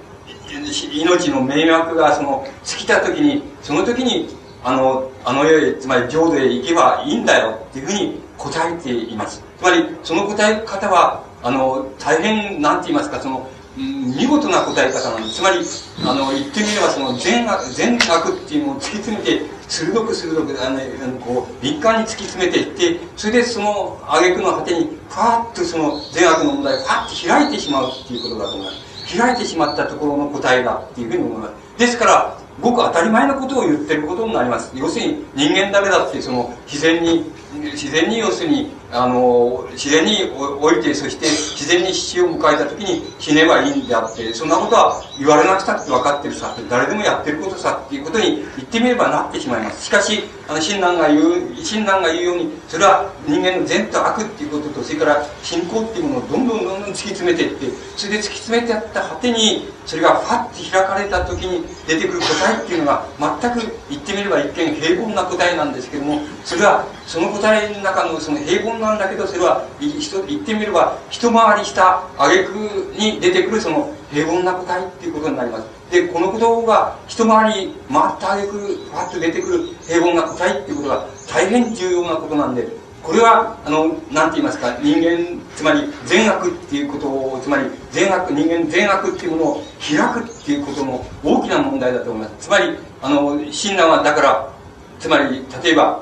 命の迷惑がその尽きた時にその時にあのあの世へつまり浄土へ行けばいいんだよっていうふうに答えています。つまりその答え方はあの大変なんて言いますかその見事な答え方なんです。つまり、あの、言ってみれば、その善悪、善悪っていうのを突き詰めて、鋭く鋭く、あの、こう、立感に突き詰めていって、それでその挙句の果てに、ふわっとその善悪の問題をふわっと開いてしまうっていうことだと思います。開いてしまったところの答えだっていうふうに思います。ですから、ごく当たり前のことを言ってることになります。要するに、人間だけだって、その、自然に、自然に要するに、あの、自然において、そして自然に死を迎えた時に死ねばいいんであって、そんなことは言われなくたって分かってるさ、誰でもやってることさっていうことに言ってみればなってしまいます。しかし、あの、親鸞が言う、親鸞が言うように、それは人間の善と悪っていうことと、それから信仰っていうものをどんどんどんどん突き詰めていって、それで突き詰めてやった果てに、それがファッて開かれた時に出てくる答えっていうのが、全く言ってみれば一見平凡な答えなんですけども、それはその答えの中のその平凡ななんだけどそれは言ってみれば一回りした挙句に出てくるその平凡な答えっていうことになります。でこのことが一回り回った挙句パッと出てくる平凡な答えっていうことが大変重要なことなんでこれはあの何て言いますか人間つまり善悪っていうことをつまり善悪人間善悪っていうものを開くっていうことの大きな問題だと思います。つまりあの親鸞はだからつまり例えば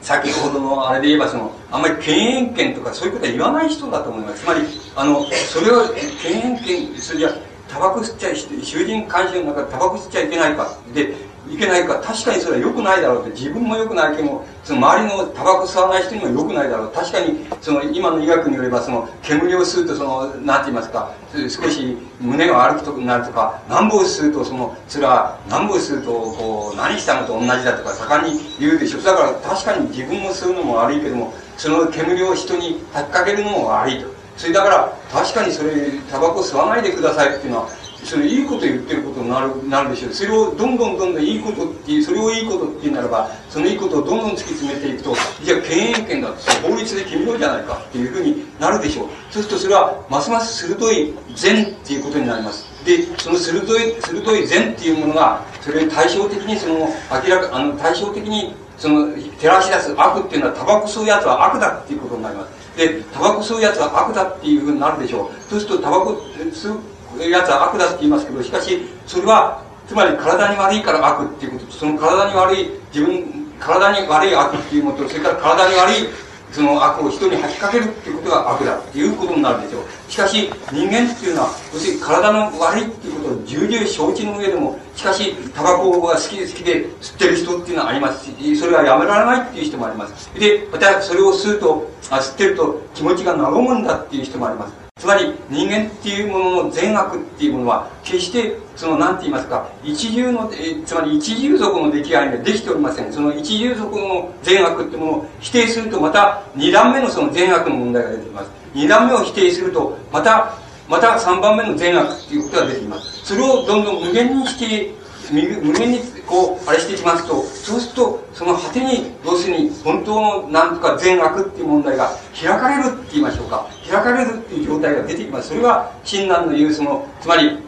先ほどのあれで言えばそのあんまり敬遠権とかそういうことは言わない人だと思います。つまりあのそれを敬遠権それじゃタバコ吸っちゃい囚人監視の中でタバコ吸っちゃいけないかでいけないか確かにそれは良くないだろうって自分も良くないけどその周りのタバコ吸わない人にも良くないだろう。確かにその今の医学によればその煙を吸うとその何て言いますか少し胸が悪くとなるとか何本吸うとそのそれは何本吸うとこう何したのと同じだとか盛んに言うでしょ。だから確かに自分も吸うのも悪いけどもその煙を人に吐きかけるのも悪いと。それだから確かにそれタバコ吸わないでくださいっていうのはそのいいこと言ってることになるなるでしょう。それをどんどんどんどんいいことっていうそれをいいことっていうならばそのいいことをどんどん突き詰めていくとじゃあ権限権だ法律で決めようじゃないかっていうふうになるでしょう。そうするとそれはますます鋭い善っていうことになります。でその鋭い鋭い善っていうものがそれに対照的にその明らかあの対照的にその照らし出す悪っていうのはタバコ吸うやつは悪だっていうことになります。でタバコ吸うやつは悪だっていうふうになるでしょう。そうするとタバコ吸うやつは悪だって言いますけどしかしそれはつまり体に悪いから悪っていうこと。と、その体に悪い、自分、体に悪い悪っていうことと、それから体に悪いその悪を人に吐きかけるっていうことが悪だっていうことになるでしょう。しかし、人間っていうのは、要するに体の悪いっていうことを重々承知の上でも、しかし、タバコが好きで好きで吸ってる人っていうのはありますし、それはやめられないっていう人もあります。で、またそれを吸うと、あ吸ってると気持ちが和むんだっていう人もあります。つまり人間っていうものの善悪っていうものは決してその何て言いますか一重のえつまり一重族の出来合いができておりません。その一重族の善悪っていうものを否定するとまた二段目のその善悪の問題が出てきます。二段目を否定するとまたまた三番目の善悪っていうことが出てきます。それをどんどん無限に否定無限にこう、あれしていきますと、そうすると、その果てに、要するに、本当のなんとか善悪っていう問題が開かれるって言いましょうか。開かれるっていう状態が出てきます。それが、親鸞の言う、その、つまり、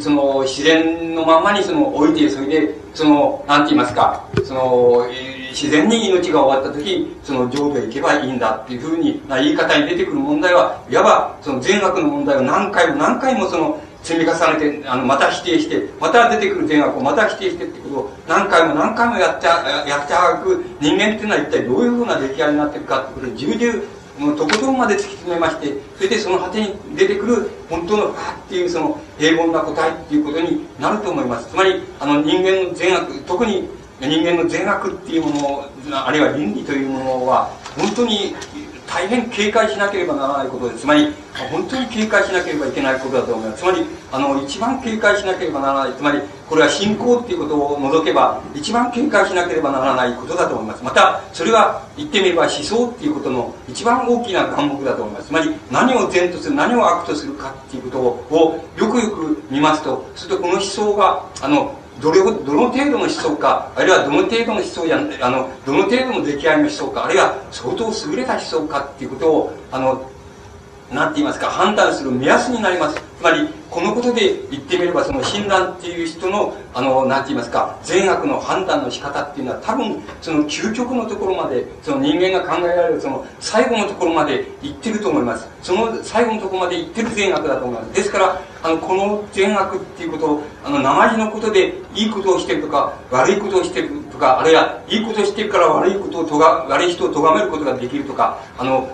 その、自然のままにその、置いて、それで、その、なんて言いますか、その、自然に命が終わった時、その浄土へ行けばいいんだっていうふうにな言い方に出てくる問題は、いわば、その善悪の問題を何回も何回もその、積み重ねて、あの、また否定して、また出てくる善悪をまた否定してってことを何回も何回もやって、やってあく人間っていうのは一体どういうふうな出来合いになっていくかってことで、重々、もうとことんまで突き詰めまして、それでその果てに出てくる本当のファっていうその平凡な答えっていうことになると思います。つまり、あの人間の善悪、特に人間の善悪っていうもの、あるいは倫理というものは、本当に大変警戒しなければならないことで。つまり、本当に警戒しなければいけないことだと思います。つまり、あの、一番警戒しなければならない。つまり、これは信仰っていうことを除けば、一番警戒しなければならないことだと思います。また、それは言ってみれば思想っていうことの一番大きな項目だと思います。つまり、何を善とする、何を悪とするかっていうことをよくよく見ますと、するとこの思想が、あの、どれほど、どの程度の思想か、あるいはどの程度の思想や、あの、どの程度の出来合いの思想か、あるいは相当優れた思想かっていうことを、あの、なんて言いますか、判断する目安になります。つまり、このことで言ってみれば、その診断っていう人の、あの、なんて言いますか、善悪の判断の仕方っていうのは、多分、その究極のところまで、その人間が考えられる、その最後のところまで行ってると思います。その最後のところまで行ってる善悪だと思います。ですから、あの、この善悪っていうことを、あの、鉛のことでいいことをしてるとか、悪いことをしてるとか、あるいは、いいことをしてるから悪いことをとが、悪い人を咎めることができるとか、あの、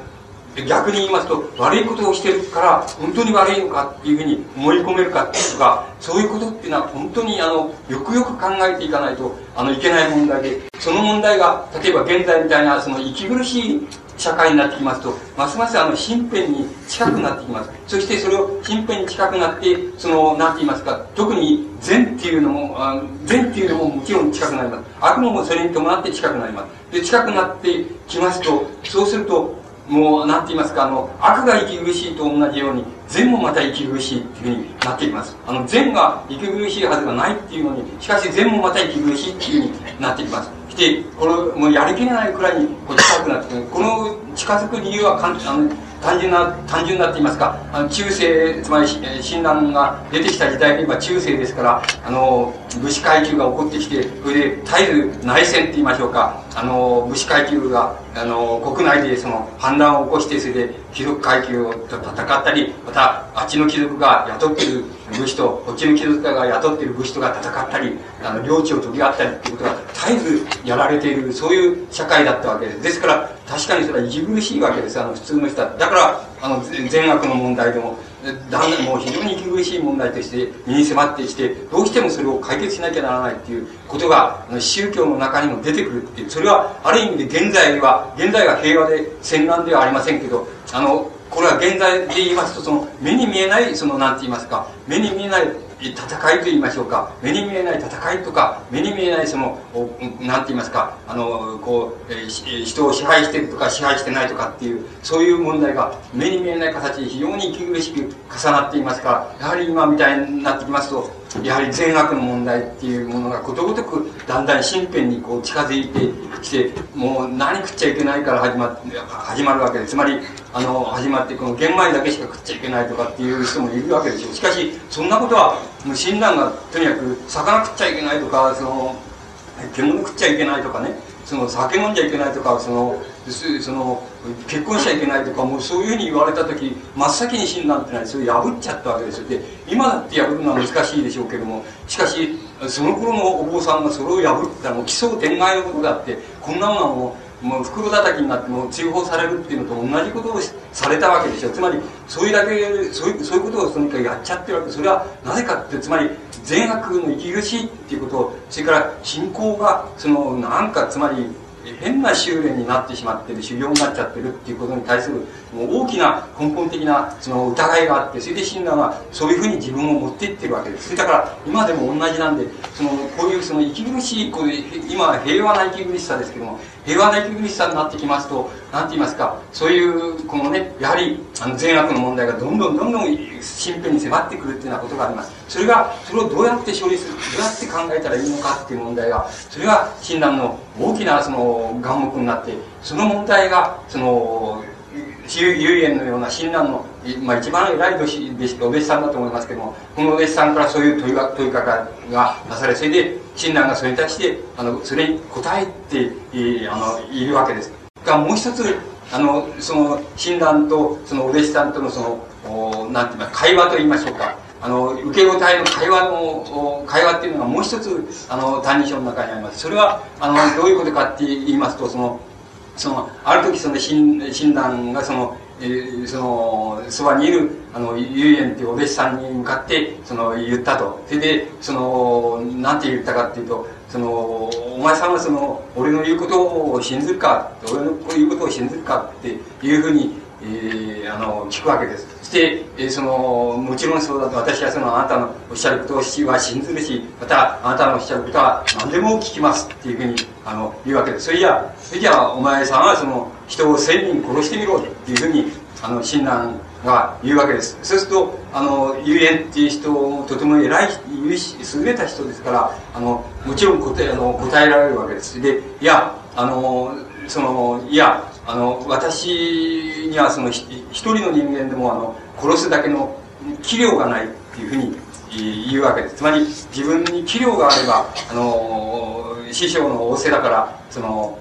逆に言いますと、悪いことをしてるから、本当に悪いのかっていうふうに思い込めるかとか、そういうことっていうのは本当にあの、よくよく考えていかないと、あの、いけない問題で、その問題が、例えば現在みたいな、その息苦しい社会になってきますと、ますますあの、身辺に近くなってきます。そしてそれを身辺に近くなって、その、なんて言いますか、特に善っていうのも、善っていうのももちろん近くなります。悪もそれに伴って近くなります。で、近くなってきますと、そうすると、もう、なんて言いますか、あの、悪が息苦しいと同じように、善もまた息苦しいっていうふうになっています。あの、善が息苦しいはずがないっていうのに、しかし善もまた息苦しいっていうふうになっています。して、これ、もうやりきれないくらいにこう近くなってくる。この近づく理由はかん、あの、単純な、単純なって言いますか、あの中世、つまり親鸞が出てきた時代で言えば中世ですから、あの、武士階級が起こってきて、それで絶えず内戦って言いましょうか、あの、武士階級が、あの、国内でその反乱を起こして、それで貴族階級と戦ったり、また、あっちの貴族が雇っている武士と、こっちの貴族が雇っている武士とが戦ったり、あの、領地を取り合ったりっていうことが絶えずやられている、そういう社会だったわけです。ですから、確かにそれは息苦しいわけです、あの、普通の人は。だから、あの、善悪の問題でも、だんだんもう非常に息苦しい問題として身に迫ってきて、どうしてもそれを解決しなきゃならないっていうことが、宗教の中にも出てくるっていう、それはある意味で現在は、現在は平和で戦乱ではありませんけど、あの、これは現在で言いますと、その、目に見えない、その、何て言いますか、目に見えない戦いと言いましょうか目に見えない戦いとか目に見えないその何て言いますかあのこう、えー、人を支配してるとか支配してないとかっていうそういう問題が目に見えない形で非常に息苦しく重なっていますからやはり今みたいになってきますとやはり善悪の問題っていうものがことごとくだんだん身辺にこう近づいてきてもう何食っちゃいけないから始ま始まるわけでつまりあの始まってこの玄米だけしか食っちゃいけないとかっていう人もいるわけでしょ。うしかしそんなことはもう診断がとにかく魚食っちゃいけないとかその獣食っちゃいけないとかねその酒飲んじゃいけないとかそのその結婚しちゃいけないとかもうそういうふうに言われた時真っ先に診断ってのはそれ破っちゃったわけですよで今だって破るのは難しいでしょうけどもしかしその頃のお坊さんがそれを破ったら奇想天外のことだって、こんなものはもう、もう袋叩きになっても追放されるっていうのと同じことをされたわけでしょ。つまり、そういうだけ、そういう、そういうことをそのかやっちゃってるわけ。それはなぜかって、つまり、善悪の息苦しいっていうこと、それから信仰が、その、なんか、つまり、変な修練になってしまってる、修行になっちゃってるっていうことに対する、もう大きな根本的なその疑いがあって、それで親鸞はそういうふうに自分を持っていってるわけです。だから今でも同じなんで、その、こういうその息苦しい、こう今平和な息苦しさですけども、平和な息苦しさになってきますと、なんて言いますか、そういう、このね、やはり、あの、善悪の問題がどんどんどんどん身辺に迫ってくるっていうようなことがあります。それが、それをどうやって処理する、どうやって考えたらいいのかっていう問題が、それが親鸞の大きなその眼目になって、その問題が、その、遊園のような親鸞の、まあ、一番偉い弟子お弟子さんだと思いますけども、このお弟子さんからそういう問いが問いかけがなされ、それで親鸞がそれに対して、あの、それに答えて、えー、あの、いるわけです。が、もう一つ、あの、その、親鸞と、そのお弟子さんとのその、おなんていますか、会話と言いましょうか。あの、受け答えの会話の、会話っていうのがもう一つ、あの、歎異抄の中にあります。それは、あの、どういうことかって言いますと、その、その、ある時その親、鸞がその、その、そばにいる、あの、遊園っていうお弟子さんに向かって、その、言ったと。それで、その、なんて言ったかっていうと、その、お前さんはその、俺の言うことを信ずるか、俺の言うことを信ずるかっていうふうに、えー、あの、聞くわけです。そして、えー、その、もちろんそうだと、私はその、あなたのおっしゃることをは信ずるし、また、あなたのおっしゃることは何でも聞きますっていうふうに、あの、言うわけです。それじゃ、それじゃ、お前さんはその、人を千人殺してみろっていうふうに、あの、親鸞が言うわけです。そうすると、あの、遊園っていう人もとても偉い、優れた人ですから、あの、もちろん答え、あの、答えられるわけです。で、いや、あの、その、いや、あの、私にはその、一人の人間でも、あの、殺すだけの器量がないっていうふうに言うわけです。つまり、自分に器量があれば、あの、師匠の仰せだから、その、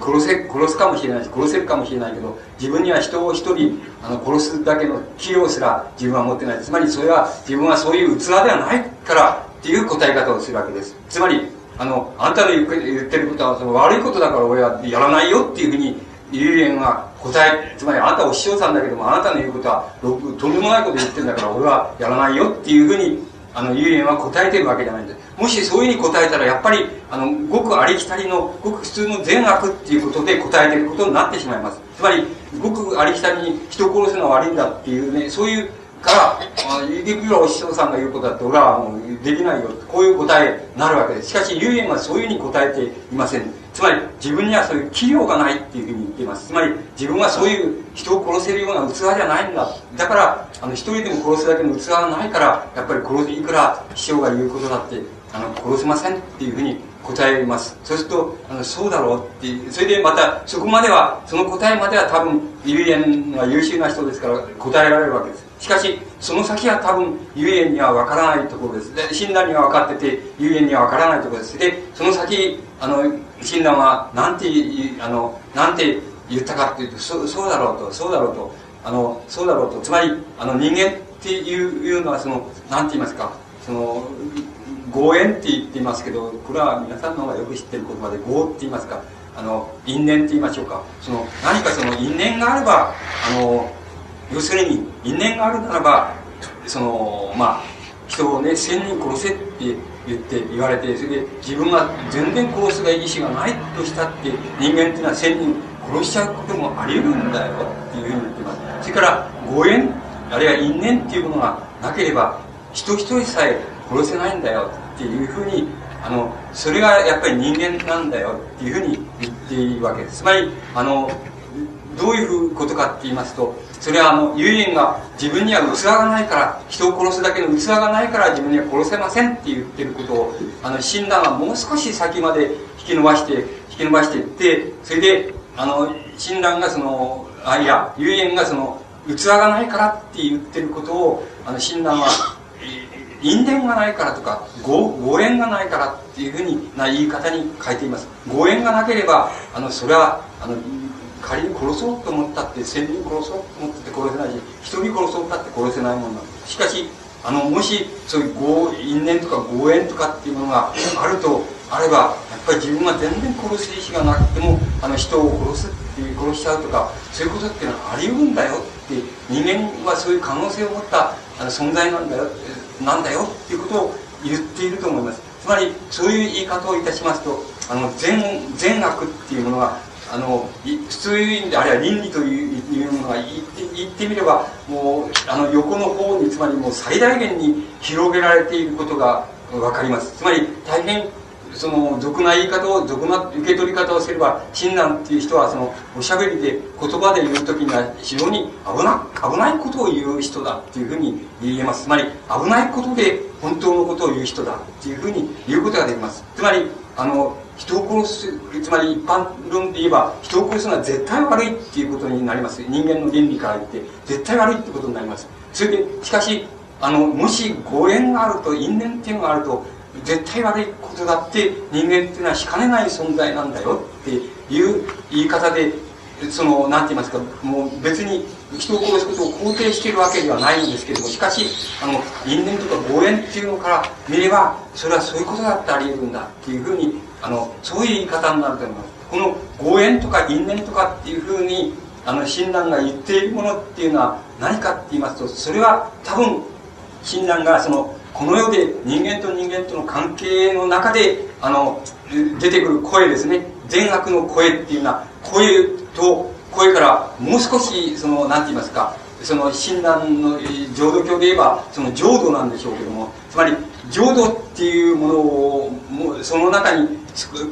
殺せ、殺すかもしれないし、殺せるかもしれないけど、自分には人を一人、あの、殺すだけの器量すら自分は持ってない。つまり、それは自分はそういう器ではないからっていう答え方をするわけです。つまり、あの、あんたの言ってることはその悪いことだから俺はやらないよっていうふうに、ゆえんは答え、つまりあなたお師匠さんだけども、あなたの言うことは、とんでもないこと言ってるんだから俺はやらないよっていうふうに、あの、ゆえんは答えてるわけじゃないんです。もしそういうふうに答えたら、やっぱり、あの、ごくありきたりの、ごく普通の善悪っていうことで答えていることになってしまいます。つまり、ごくありきたりに人を殺すのは悪いんだっていうね、そういうから、いくらお師匠さんが言うことだって俺はもうできないよ。こういう答えになるわけです。しかし、遊園はそういうふうに答えていません。つまり、自分にはそういう器量がないっていうふうに言っています。つまり、自分はそういう人を殺せるような器じゃないんだ。だから、あの、一人でも殺すだけの器がないから、やっぱり殺す、いくら師匠が言うことだって、あの、殺せませんっていうふうに答えます。そうすると、あの、そうだろうっていう、それでまた、そこまでは、その答えまでは多分、ゆえんは優秀な人ですから答えられるわけです。しかし、その先は多分、ゆえんには分からないところです。で、親鸞には分かってて、ゆえんには分からないところです。で、その先、あの、親鸞は、なんて、あの、なんて言ったかっていうと、そそうだろうと、そうだろうと、あの、そうだろうと、つまり、あの、人間っていうのは、その、なんて言いますか、その、合縁って言っていますけど、これは皆さんの方がよく知ってる言葉で、合って言いますか、あの、因縁って言いましょうか？その、何かその因縁があれば、あの、要するに因縁があるならばそのまあ人をね千人殺せって言って言われてそれで自分が全然殺すが意思がないとしたって人間っていうのは千人殺しちゃうこともあり得るんだよっていうふうに言ってます。それからご縁あるいは因縁っていうものがなければ人一人さえ殺せないんだよ。っていうふうにあのそれがやっぱり人間なんだよっていうふうに言っているわけです。つまりあのどういうことかって言いますとそれはあの、唯円が自分には器がないから、人を殺すだけの器がないから自分には殺せませんって言ってることを、あの、診断はもう少し先まで引き伸ばして、引き伸ばしていって、それで、あの、診断がその、あ、いや、唯円がその、器がないからって言ってることを、あの、診断は、因縁がないからとか、ご、ご縁がないからっていうふうにな言い方に変えています。ご縁がなければ、あの、それは、あの、仮に殺そうと思ったって千人殺そうと思って殺せないし一人殺そうったって殺せないものなんですしかしあの、もし、そういう合、因縁とか合縁とかっていうものがあると、あれば、やっぱり自分は全然殺す意思がなくても、あの、人を殺すっていう、殺しちゃうとか、そういうことっていうのはあり得るんだよって、人間はそういう可能性を持ったあの存在なんだよ、なんだよっていうことを言っていると思います。つまり、そういう言い方をいたしますと、あの、善、善悪っていうものが、あの、普通に、あるいは倫理というものが言って言ってみれば、もう、あの、横の方に、つまりもう最大限に広げられていることが分かります。つまり、大変、その、俗な言い方を、俗な受け取り方をすれば、親鸞っていう人は、その、おしゃべりで、言葉で言うときには、非常に危な、危ないことを言う人だっていうふうに言えます。つまり、危ないことで本当のことを言う人だっていうふうに言うことができます。つまり、あの、人を殺す、つまり一般論で言えば、人を殺すのは絶対悪いっていうことになります。人間の倫理から言って、絶対悪いってことになります。それで、しかし、あの、もし誤縁があると、因縁っていうのがあると、絶対悪いことだって人間っていうのはしかねない存在なんだよっていう言い方で、その、なんて言いますか、もう別に人を殺すことを肯定しているわけではないんですけれども、しかし、あの、因縁とか誤縁っていうのから見れば、それはそういうことだってあり得るんだっていうふうにあの、そういう言い方になると思います。この合縁とか因縁とかっていうふうに、あの、親鸞が言っているものっていうのは何かって言いますと、それは多分、親鸞がその、この世で人間と人間との関係の中で、あの、出てくる声ですね。善悪の声っていうのは、声と声からもう少し、その、なんて言いますか、その親鸞の浄土教で言えば、その浄土なんでしょうけども、つまり、浄土っていうものを、もうその中に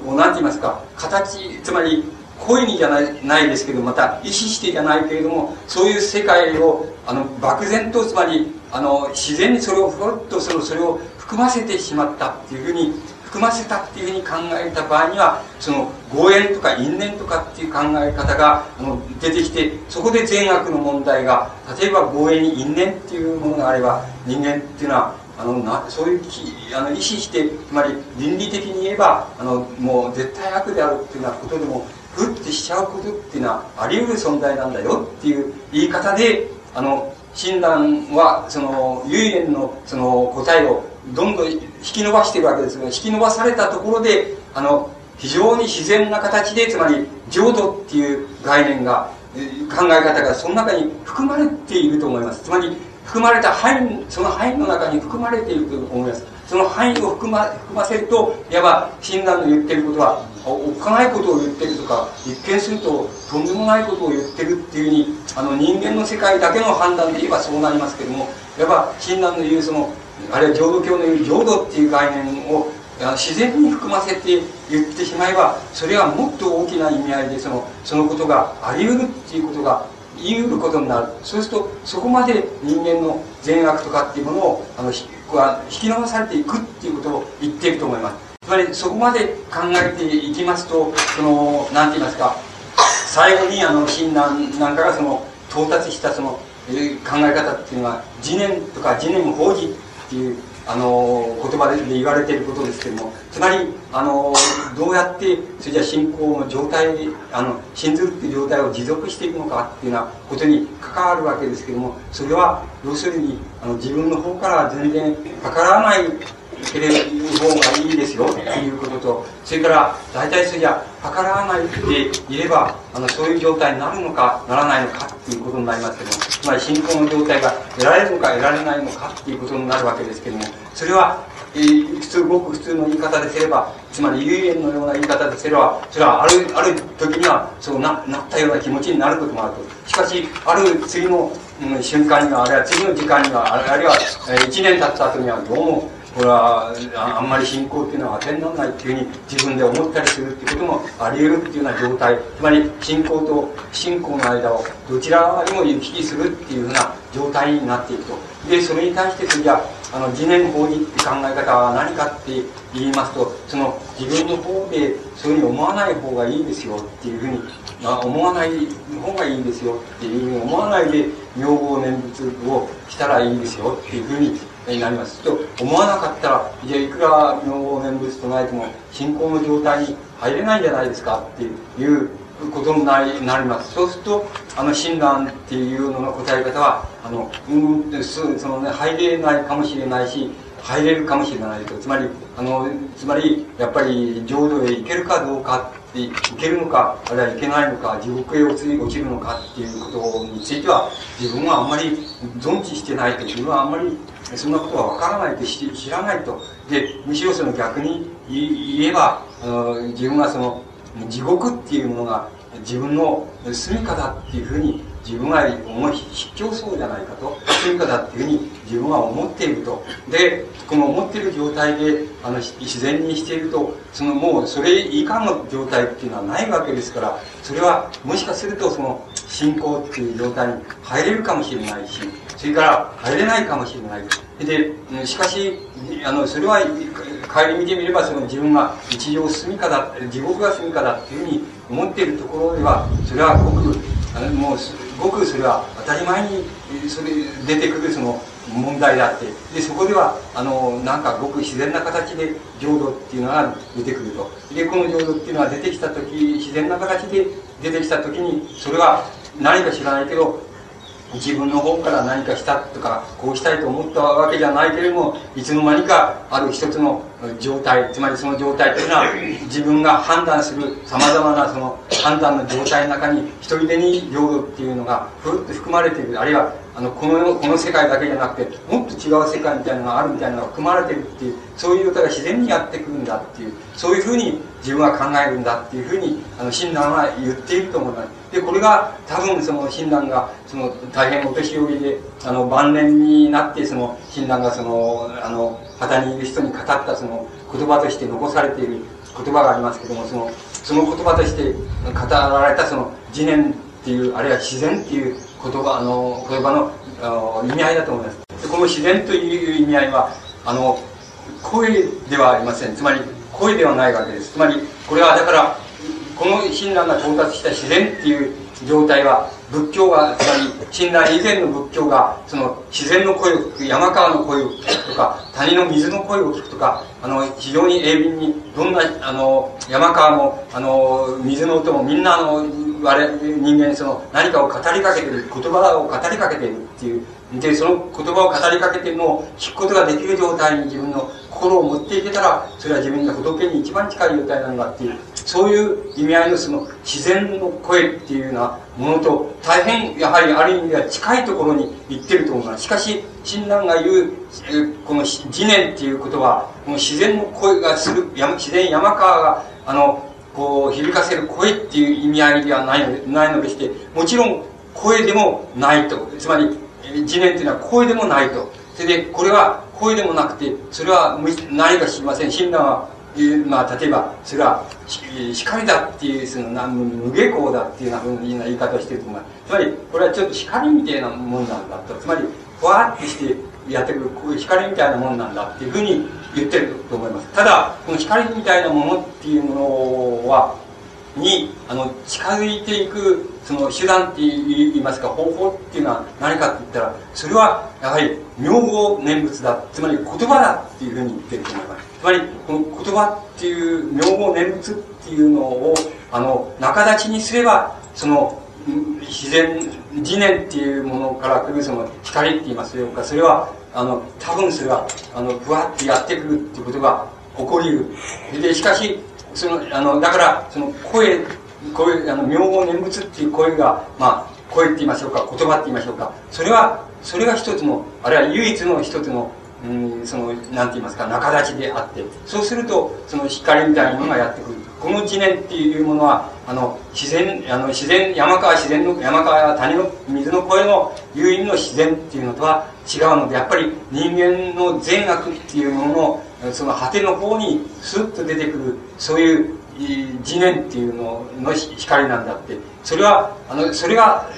こうなんて言いますか、形、つまり、故意にじゃないないですけど、また意識してじゃないけれども、そういう世界を、あの、漠然と、つまり、あの、自然にそれをふわっとその、それを含ませてしまったっていうふうに、含ませたっていうふうに考えた場合には、その、合縁とか因縁とかっていう考え方が、あの、出てきて、そこで善悪の問題が、例えば合縁に因縁っていうものがあれば、人間っていうのは、あのなそういうあの意識してつまり倫理的に言えばあのもう絶対悪であるっていうようなことでもグッてしちゃうことっていうのはあり得る存在なんだよっていう言い方であの親鸞はその唯円のその答えをどんどん引き伸ばしているわけですが引き伸ばされたところであの非常に自然な形でつまり浄土っていう概念が考え方がその中に含まれていると思いますつまり含まれた範囲、その範囲の中に含まれていると思います。その範囲を含ま含ませると、いわば親鸞の言ってることは、おっかないことを言ってるとか、一見するととんでもないことを言ってるっていうふうに、あの人間の世界だけの判断で言えばそうなりますけども、いわば親鸞の言うその、あるいは浄土教の言う浄土っていう概念を自然に含ませて言ってしまえば、それはもっと大きな意味合いでその、そのことがあり得るっていうことが言い得ることになる。そうすると、そこまで人間の善悪とかっていうものを、あの、引き伸ばされていくっていうことを言っていると思います。つまり、そこまで考えていきますと、その、なんて言いますか、最後に、あの、親鸞なんかがその、到達したその、え、考え方っていうのは、自念とか自念法事っていうあの言葉で言われていることですけどもつまりあのどうやってそれじゃ信仰の状態あの信ずるっていう状態を持続していくのかっていうようなことに関わるわけですけどもそれは要するにあの自分の方から全然関わらないけれる方がいいですよっていうことと。それから大体それじゃ計らわないでいればあのそういう状態になるのかならないのかっていうことになりますけども。つまり信仰の状態が得られるのか得られないのかっていうことになるわけですけども。それは、えー、普通ごく普通の言い方ですればつまり遊園のような言い方ですればそれはあるある時にはそうななったような気持ちになることもあると。しかしある次の、瞬間にはあるいは次の時間にはあるいは、えー、1年経った後にはどうもこれはあんまり信仰っていうのは当てにならないっていうふうに自分で思ったりするっていうこともあり得るっていうような状態。つまり信仰と信仰の間をどちらにも行き来するっていうふうな状態になっていくと。でそれに対してじゃあの自念法にって考え方は何かって言いますとその自分の方でそういうふうに思わない方がいいですよっていうふうに、まあ、思わない方がいいんですよっていうふうに思わないで名号念仏をしたらいいですよっていうふうにになりますと思わなかったらじゃあいくら名号念仏唱えても信仰の状態に入れないんじゃないですかっていうことになりなりますそうするとあの親鸞っていうのの答え方はあの、うん、そそのね、入れないかもしれないし、入れるかもしれないと。つまり、あの、つまり、やっぱり浄土へ行けるかどうかい、けるのか、あるいはいけないのか、地獄へ落ちるのかっていうことについては、自分はあんまり存知してないと、自分はあんまりそんなことはわからないと知らないと。で、むしろその逆に言えば、自分はその、地獄っていうものが自分の住みかだっていうふうに自分は思い必要そうじゃないかと住みかだっていうふうに自分は思っていると。でこの思っている状態であの自然にしているとそのもうそれ以下の状態っていうのはないわけですからそれはもしかするとその信仰っていう状態に入れるかもしれないしそれから入れないかもしれない。でしかしあのそれは帰り見てみればその自分が一条住みかだ地獄が住みかだっていうふうに思っているところではそれはごくあのもうごくそれは当たり前にそれ出てくるその問題であってでそこではあのなんかごく自然な形で浄土っていうのが出てくると。でこの浄土っていうのは出てきた時自然な形で出てきた時にそれは何か知らないけど自分の方から何かしたとかこうしたいと思ったわけじゃないけれどもいつの間にかある一つの状態つまりその状態というのは自分が判断するさまざまなその判断の状態の中に一人でに領土っていうのがふっと含まれている。あるいはあのこのこの世界だけじゃなくてもっと違う世界みたいなのがあるみたいなのが含まれてるっていうそういう状態が自然にやってくるんだっていうそういうふうに自分は考えるんだっていうふうにあの親鸞は言っていると思います。でこれが多分その親鸞がその大変お年寄りであの晩年になってその親鸞がそのあの旗にいる人に語ったその言葉として残されている言葉がありますけどもそのその言葉として語られたその自念っていうあるいは自然っていう言葉あの言葉の意味合いだと思います。でこの自然という意味合いはあの声ではありません。つまり声ではないわけです。つまりこれはだからこの親鸞が到達した自然っていう状態は仏教がつまり親鸞以前の仏教がその自然の声を聞く山川の声を聞くとか谷の水の声を聞くとかあの非常に鋭敏にどんなあの山川もあの水の音もみんなあの我人間にその何かを語りかけてる言葉を語りかけてるっていうでその言葉を語りかけてるのを聞くことができる状態に自分の心を持っていけたらそれは自分が仏に一番近い状態なんだっていうそういう意味合いのその自然の声っていうようなものと大変やはりある意味では近いところに行ってると思いますしかし親鸞が言うこの自念っていうことはこの自然の声がする自然山川があのこう響かせる声っていう意味合いではないのでないのでしてもちろん声でもないと。つまり自念っていうのは声でもないと。それでこれは声でもなくてそれは何か知りません。親鸞はまあ、例えばそれは光だっていうその無下校だっていうような言い方をしてると思いますつまりこれはちょっと光みたいなもんなんだと。つまりふわってしてやってくるこういう光みたいなもんなんだっていうふうに言ってると思います。ただこの光みたいなものっていうものはにあの近づいていくその手段って言いますか方法っていうのは何かって言ったらそれはやはり名号念仏だつまり言葉だっていうふうに言ってると思います。つまりこの言葉っていう名号念仏っていうのをあの仲立ちにすればその自然自念っていうものから来るその光って言いますかそれはあの多分それはあのふわってやってくるっていうことが起こりうる。でしかしそのあのだからその声声あの名号念仏っていう声がまあ声って言いましょうか言葉って言いましょうか。それはそれが一つのあるいは唯一の一つのうんそのなんて言いますか仲立ちであって。そうするとその光みたいなものがやってくる。この知念っていうものはあの自然あの自然山川自然の山川谷の水の声の誘引の自然っていうのとは違うのでやっぱり人間の善悪っていうもののその果ての方にスッと出てくるそういう次念っていうのの光なんだって。それはあのそれが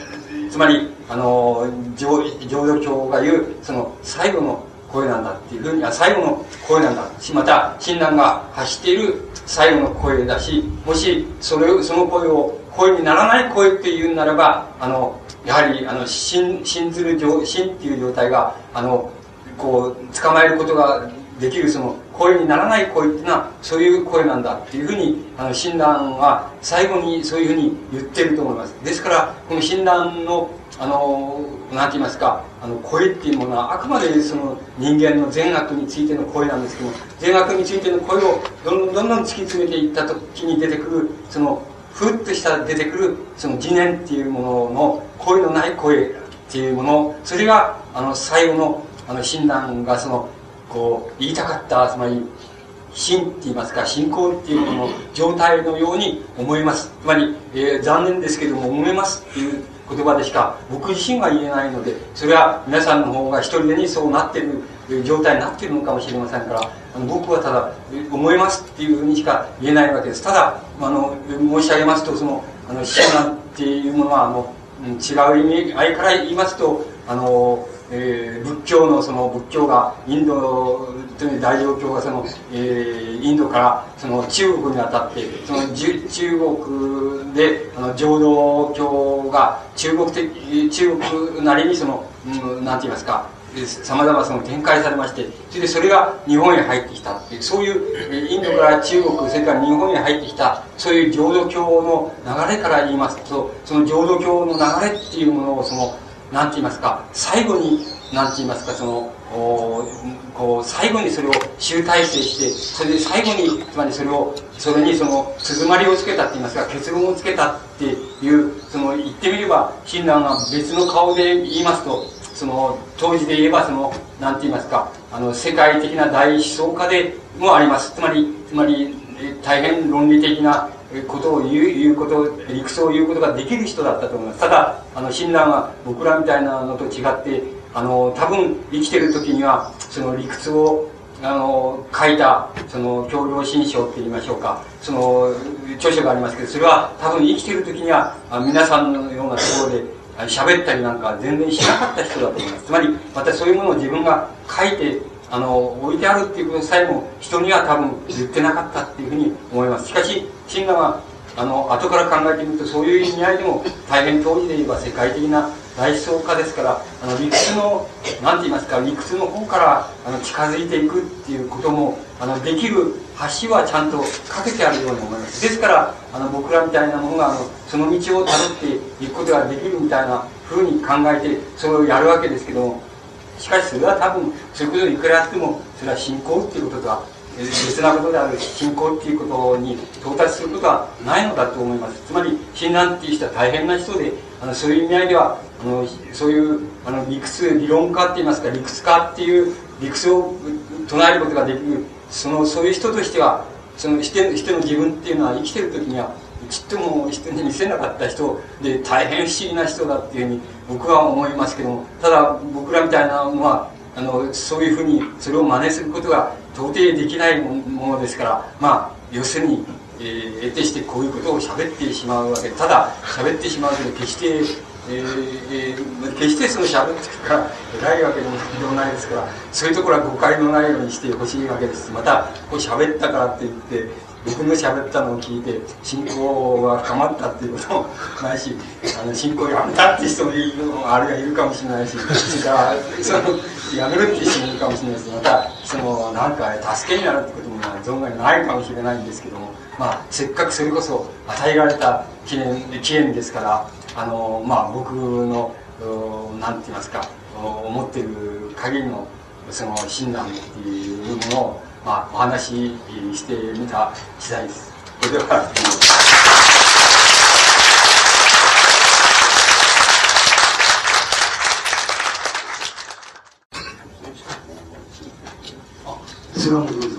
つまりあの浄土教が言うその最後の声なんだっていうふうには最後の声なんだ。しまた親鸞が発している最後の声だしもしそれその声を声にならない声っていうならばあのやはりあの信信ずる信っていう状態があのこう捕まえることができるその声にならない声っていうのはそういう声なんだっていうふうにあの親鸞は最後にそういうふうに言ってると思います。ですからこの親鸞のあのなんて言いますかあの、声っていうものは、あくまでその人間の善悪についての声なんですけども、善悪についての声をどんどんどんどん突き詰めていった時に出てくる、その、ふっとした出てくる、その疑念っていうものの、声のない声っていうもの、それが、あの、最後の、あの、診断がその、こう、言いたかった、つまり、信って言いますか、信仰っていうものの状態のように思います。つまり、えー、残念ですけども、思いますっていう言葉でしか僕自身は言えないので、それは皆さんの方が一人でにそうなってる状態になってるのかもしれませんから、あの僕はただ、思いますっていうふうにしか言えないわけです。ただ、あの、申し上げますと、その、あの、死なんていうものは、あの、違う意味合いから言いますと、あの、えー、仏教のその仏教がインドという大乗教がその、えー、インドからその中国にあたってその中国であの浄土教が中国的中国なりにその、うん、なんて言いますかさまざま展開されましてそれでそれが日本へ入ってきたっていうそういうインドから中国それから日本へ入ってきたそういう浄土教の流れから言いますとその浄土教の流れっていうものをそのなんて言いますか、最後に、なんて言いますか、その、こう、最後にそれを集大成して、それで最後に、つまりそれを、それにその、鈴まりをつけたって言いますか、結論をつけたっていう、その、言ってみれば、親鸞が別の顔で言いますと、その、当時で言えば、その、なんて言いますか、あの、世界的な大思想家でもあります。つまり、つまり、大変論理的なことを言う、言うこと、理屈を言うことができる人だったと思います。ただ、あの、親鸞は僕らみたいなのと違って、あの、多分生きてる時には、その理屈を、あの、書いた、その、教領新書って言いましょうか、その、著書がありますけど、それは多分生きてる時には、皆さんのようなところで、喋ったりなんか全然しなかった人だと思います。つまり、またそういうものを自分が書いて、あの、置いてあるっていうことさえも人には多分言ってなかったっていうふうに思います。しかし、親鸞は、あの、後から考えてみるとそういう意味合いでも大変当時で言えば世界的な大思想家ですから、あの、理屈の、なんて言いますか、理屈の方から、あの、近づいていくっていうことも、あの、できる橋はちゃんとかけてあるように思います。ですから、あの、僕らみたいなものが、あの、その道を辿っていくことができるみたいなふうに考えて、それをやるわけですけども、しかしそれは多分そういうことをいくらやってもそれは信仰っていうこととは別なことである信仰っていうことに到達することはないのだと思います。つまり親鸞っていう人は大変な人であのそういう意味合いではあのそういうあの理屈理論家って言いますか理屈家っていう理屈を唱えることができるそのそういう人としてはその人人の自分っていうのは生きてる時にはちっとも人に見せなかった人で大変不思議な人だっていうふうに僕は思いますけどもただ僕らみたいなのはあのそういうふうにそれを真似することが到底できないものですからまあ要するに、えー、得てしてこういうことを喋ってしまうわけ。ただ喋ってしまうけど決してえーえー、決してその喋ってから偉いわけでもないですからそういうところは誤解のないようにしてほしいわけです。またこう喋ったからって言って僕の喋ったのを聞いて信仰が深まったっていうこともないしあの信仰やめたって人もいるのあるいはいるかもしれないしそれからそのやめるって人もいるかもしれないしまたそのなんか助けになるってことも存外ないかもしれないんですけどもまあせっかくそれこそ与えられた記念記念ですからあのまあ僕のなんて言いますか思ってる限りのその親鸞っていうものをまあ、お話ししてみた次第です。それでは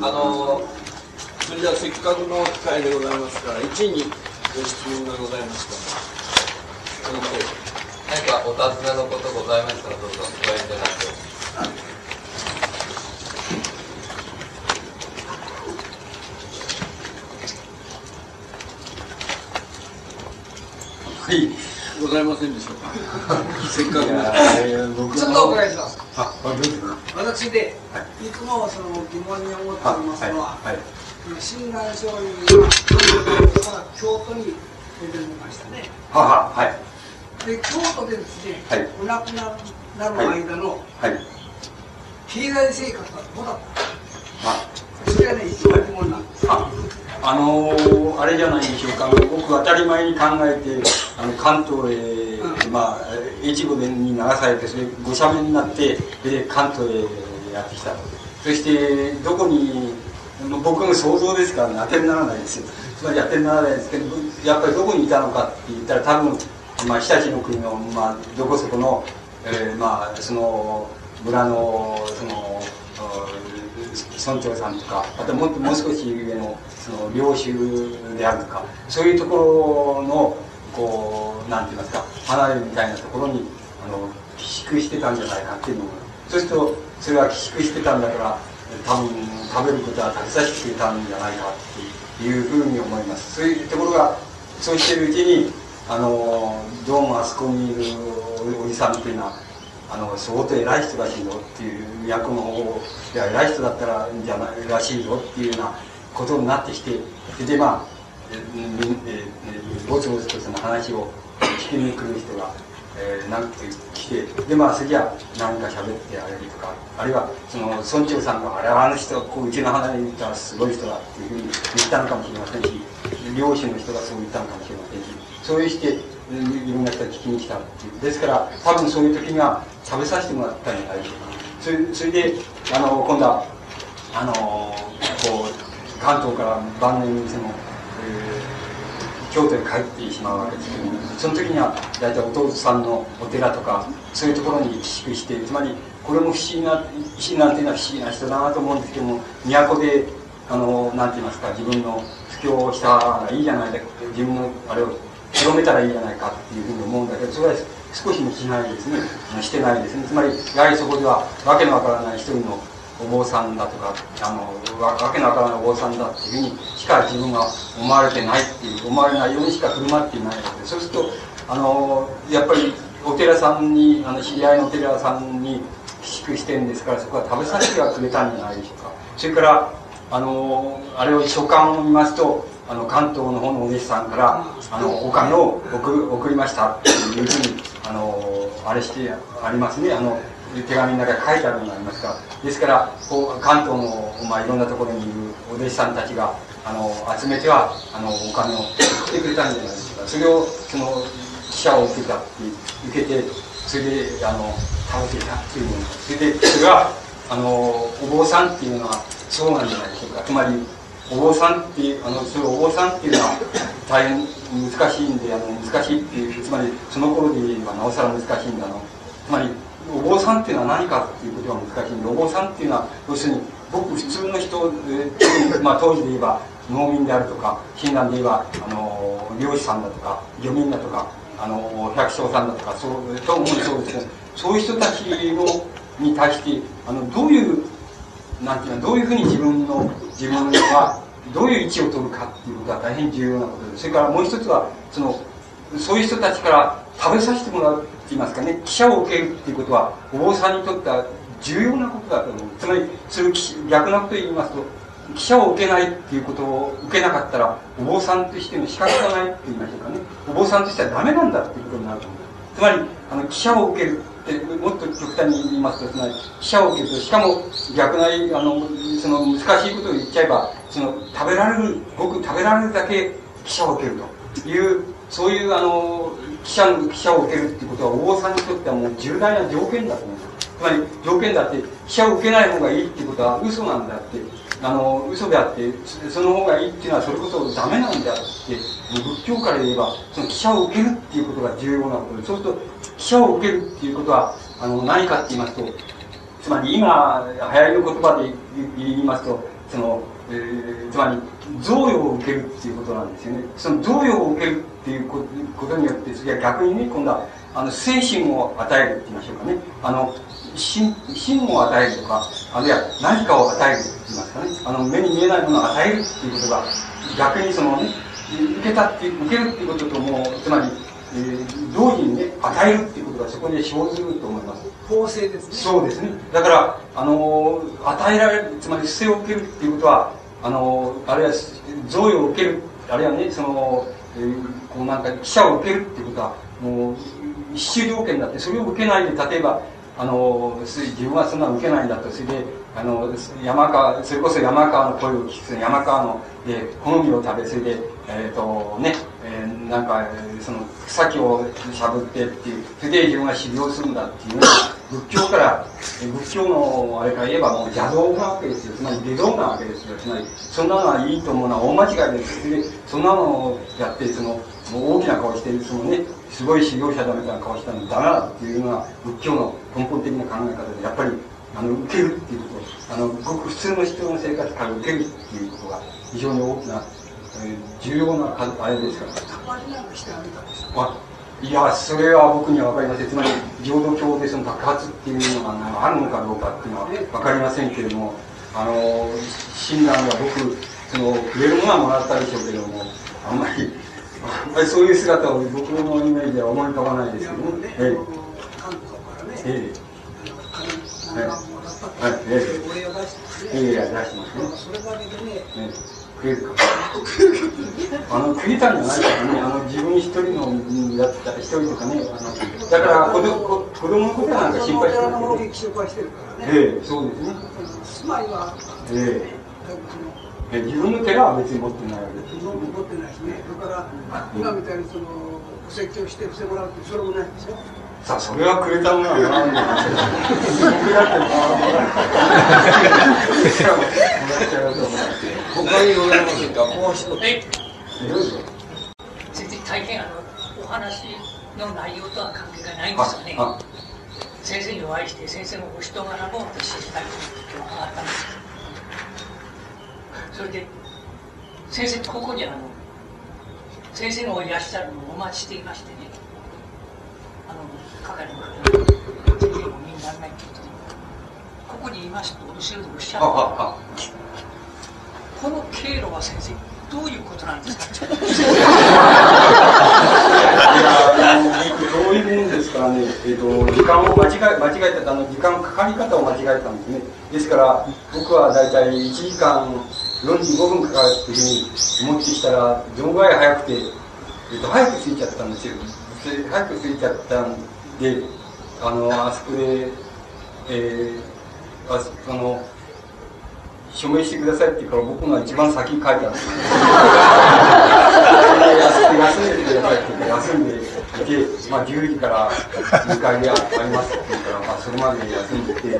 あのそれではせっかくの機会でございますから一位にご質問がございますか何かお尋ねのことございましたらどうぞご遠慮なく。はい。ございませんでしょうか。せっかくちょっとお伺いします。私で、い、つもその疑問に思っておりますのは、はい。親鸞聖人は京都に出てみましたね。はははい。で京都でですね、はい、お亡くなる間の、はい、経済生活はどうだったはそれがね一番疑問なんですあのー、あれじゃないでしょうか僕当たり前に考えてあの関東へ、まあ、越後に流されて、それ、ごしゃべになって、で、関東へやってきた。そして、どこに、僕の想像ですからね、当てにならないですよ。つまり当てにならないですけど、やっぱりどこにいたのかって言ったら、多分、まあ、日立の国の、まあ、どこそこの、えー、まあ、その、村の、その、村長さんとか、あとももう少し上の、その、領主であるとか、そういうところの、こう、なんて言いますか、離れみたいなところに、あの、寄宿してたんじゃないかっていうのが、そうすると、それは寄宿してたんだから、多分、食べることは食べさせてくれたんじゃないかっていうふうに思います。そういうところが、そうしてるうちに、あの、どうもあそこにいるおじさんっていうのは、あの、相当偉い人らしいぞっていう、役の方で偉い人だったらじゃないらしいぞっていうようなことになってきて、で、まあ、ぼつぼつとその話を聞きに来る人が、えー、なんて来て、で、まあ、次は何か喋ってあげるとか、あるいは、その、村長さんが、あれはあの人、こう、うちの花に行ったらすごい人だっていうふうに言ったのかもしれませんし、漁師の人がそう言ったのかもしれませんし、そういうして、いろんな人が聞きに来たっていう。ですから、多分そういう時には食べさせてもらったんじゃないでしょうか。それそれで、あの、今度は、あの、こう、関東から晩年にその、京都に帰ってしまうわけですけども、その時には大体弟さんのお寺とか、そういうところに寄宿して、つまり、これも不思議な、石なんていうのは不思議な人だなと思うんですけども、都で、あの、なんて言いますか、自分の布教をしたらいいじゃないか、自分のあれを広めたらいいじゃないかっていうふうに思うんだけど、それは少しもしないですね、してないですね。つまり、やはりそこでは、わけのわからない一人のお坊さんだとか、あの、わけのわからないお坊さんだっていうふうにしか自分が思われてないっていう、思われないようにしか振る舞っていないので、そうすると、あの、やっぱりお寺さんに、あの、知り合いのお寺さんに寄宿してるんですから、そこは食べさせてはくれたんじゃないでしょうか。それから、あの、あれを書簡を見ますと、あの、関東の方のお弟子さんから、あの、お金を送送りましたっていうふうに、あの、あれしてありますね。あの、手紙の中に書いてあるのがありますかですからこう関東の、まあ、いろんなところにいるお弟子さんたちがあの集めてはあのお金を送ってくれたんじゃないですか。それをその記者を受けたって受けてそれであの食べてたっていうもの。それでそれはあのお坊さんっていうのはそうなんじゃないでしょうか。つまりお坊さんっていうあのそのお坊さんっていうのは大変難しいんであの難しいっていうつまりその頃で言えばなおさら難しいんだの。つまりお坊さんっていうのは何かっていうことが難しいんでお坊さんっていうのは要するにごく普通の人、えまあ、当時で言えば農民であるとか親鸞で言えばあの漁師さんだとか漁民だとかあの百姓さんだとかそうと思うそうですね。そういう人たちのに対してあのどういうなんていうのはどういうふうに自分の自分はどういう位置を取るかっていうことは大変重要なことですそれからもう一つはそのそういう人たちから食べさせてもらうって言いますかね、記者を受けるっていうことは、お坊さんにとっては重要なことだと思う。つまり、それ逆なこと言いますと、記者を受けないっていうことを受けなかったら、お坊さんとしての資格がないって言いましょうかね。お坊さんとしてはダメなんだっていうことになると思う。つまり、あの、記者を受けるって、もっと極端に言いますと、つまり、記者を受けると、しかも逆なり、あの、その難しいことを言っちゃえば、その、食べられる、ごく食べられるだけ記者を受けるという、そういう、あの、記者の記者を受けるっていうことはお坊さんにとってはもう重大な条件だと思うんですつまり条件だって記者を受けない方がいいっていうことは嘘なんだってあの嘘であってその方がいいっていうのはそれこそダメなんだって仏教から言えばその記者を受けるっていうことが重要なことでそうすると記者を受けるっていうことはあの何かって言いますとつまり今流行りの言葉で言いますとその、えー、つまり贈与を受けるっていうことなんですよね。その贈与を受けるっていうことによって次は逆にね今度はあの精神を与えるって言いましょうかね。あの心心を与えるとかあるいは何かを与えるって言いますかね。あの目に見えないものを与えるっていうことが逆にそのね受けたって受けるっていうことともつまり、えー、同時にね与えるっていうことがそこに生ずると思います？法制ですね。そうですね。だからあの与えられるつまり不正を受けるっていうことはあのあるいは贈与を受けるあるいはねそのえー、こうなんか記者を受けるっていうことはもう必須条件だってそれを受けないで例えばあの自分はそんな受けないんだとそれであの山川それこそ山川の声を聞く山川ので好みを食べそれでえっ、ー、とねえー、なんか、その草木をしゃぶってっていう、それで自分が修行するんだっていうのは、仏教から、仏教のあれから言えばもう邪道なわけですよ。つまり下道なわけですよ。つまり、そんなのはいいと思うのは大間違いです。で、そんなのをやって、その、大きな顔して、そのね、すごい修行者だみたいな顔したのダメだっていうのが仏教の根本的な考え方で、やっぱり、あの、受けるっていうこと、あの、ごく普通の人の生活から受けるっていうことが非常に大きな重要なあれですか？ら。あいや、それは僕には分かりません。つまり、浄土教でその爆発っていうのがあるのかどうかっていうのは分かりませんけれども、あの、親鸞が僕、その、くれるものはもらったでしょうけれども、あんまり、あんまりそういう姿を僕のイメージでは思い浮かばないですけどね。ええ。ええ。はい。はい。ええ。ええ、出してますね。それだけでね、ええ食えるかあの食えたんじゃないからねあの自分一人のだった一人とかねあのだから子供子供のことなんか心配してるからね。ええそうですね。住まいはええ。自分の寺は別に持ってないわけです。自分持ってないしね。だから今みたいにそのお説教してしてもらうってそれもないですよさあ、それはくれたものは何だ僕だって他にございませんかもう一つ。全然大変あの、お話の内容とは関係がないんですよね。先生にお会いして、先生のお人柄も私知りたいとったんですそれで、先生ここにあの、先生のいらっしゃるのをお待ちしていましてね。係の方全然お見にならないって言ってここにいますと後ろでおっしゃる。この経路は先生どういうことなんですか？どういうもんですからね、えーと、時間を間違え間違えたあの時間かかり方を間違えたんですね。ですから僕は大体1時間45分かかるっていうふうに思ってきたらどのぐらい早くて、えーと、早く着いちゃったんですよ。早く着いちゃったんで、あの、あそこで、えー、ああの、署名してくださいって言うから僕が一番先に書いたんですよ。休んでてくださいって言って休んでいて、まあ10時から2階でありますって言うから、まあそれまで休んでて、で、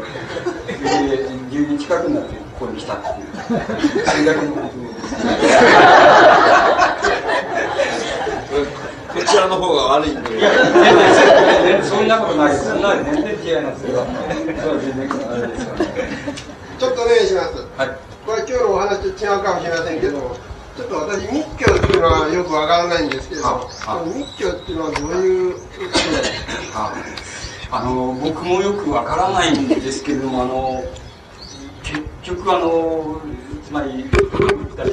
10時近くになってここに来たっていう、それだけのことです。こちらの方が悪いんで。いや、そんなことないです。そんな全然違いますよ。そう全然あれですよね。ちょっとお願いします。はい。これ今日のお話と違うかもしれませんけど、ちょっと私密教っていうのはよくわからないんですけど、密教っていうのはどういうああの僕もよくわからないんですけれども、あの結局あのつまり言ったら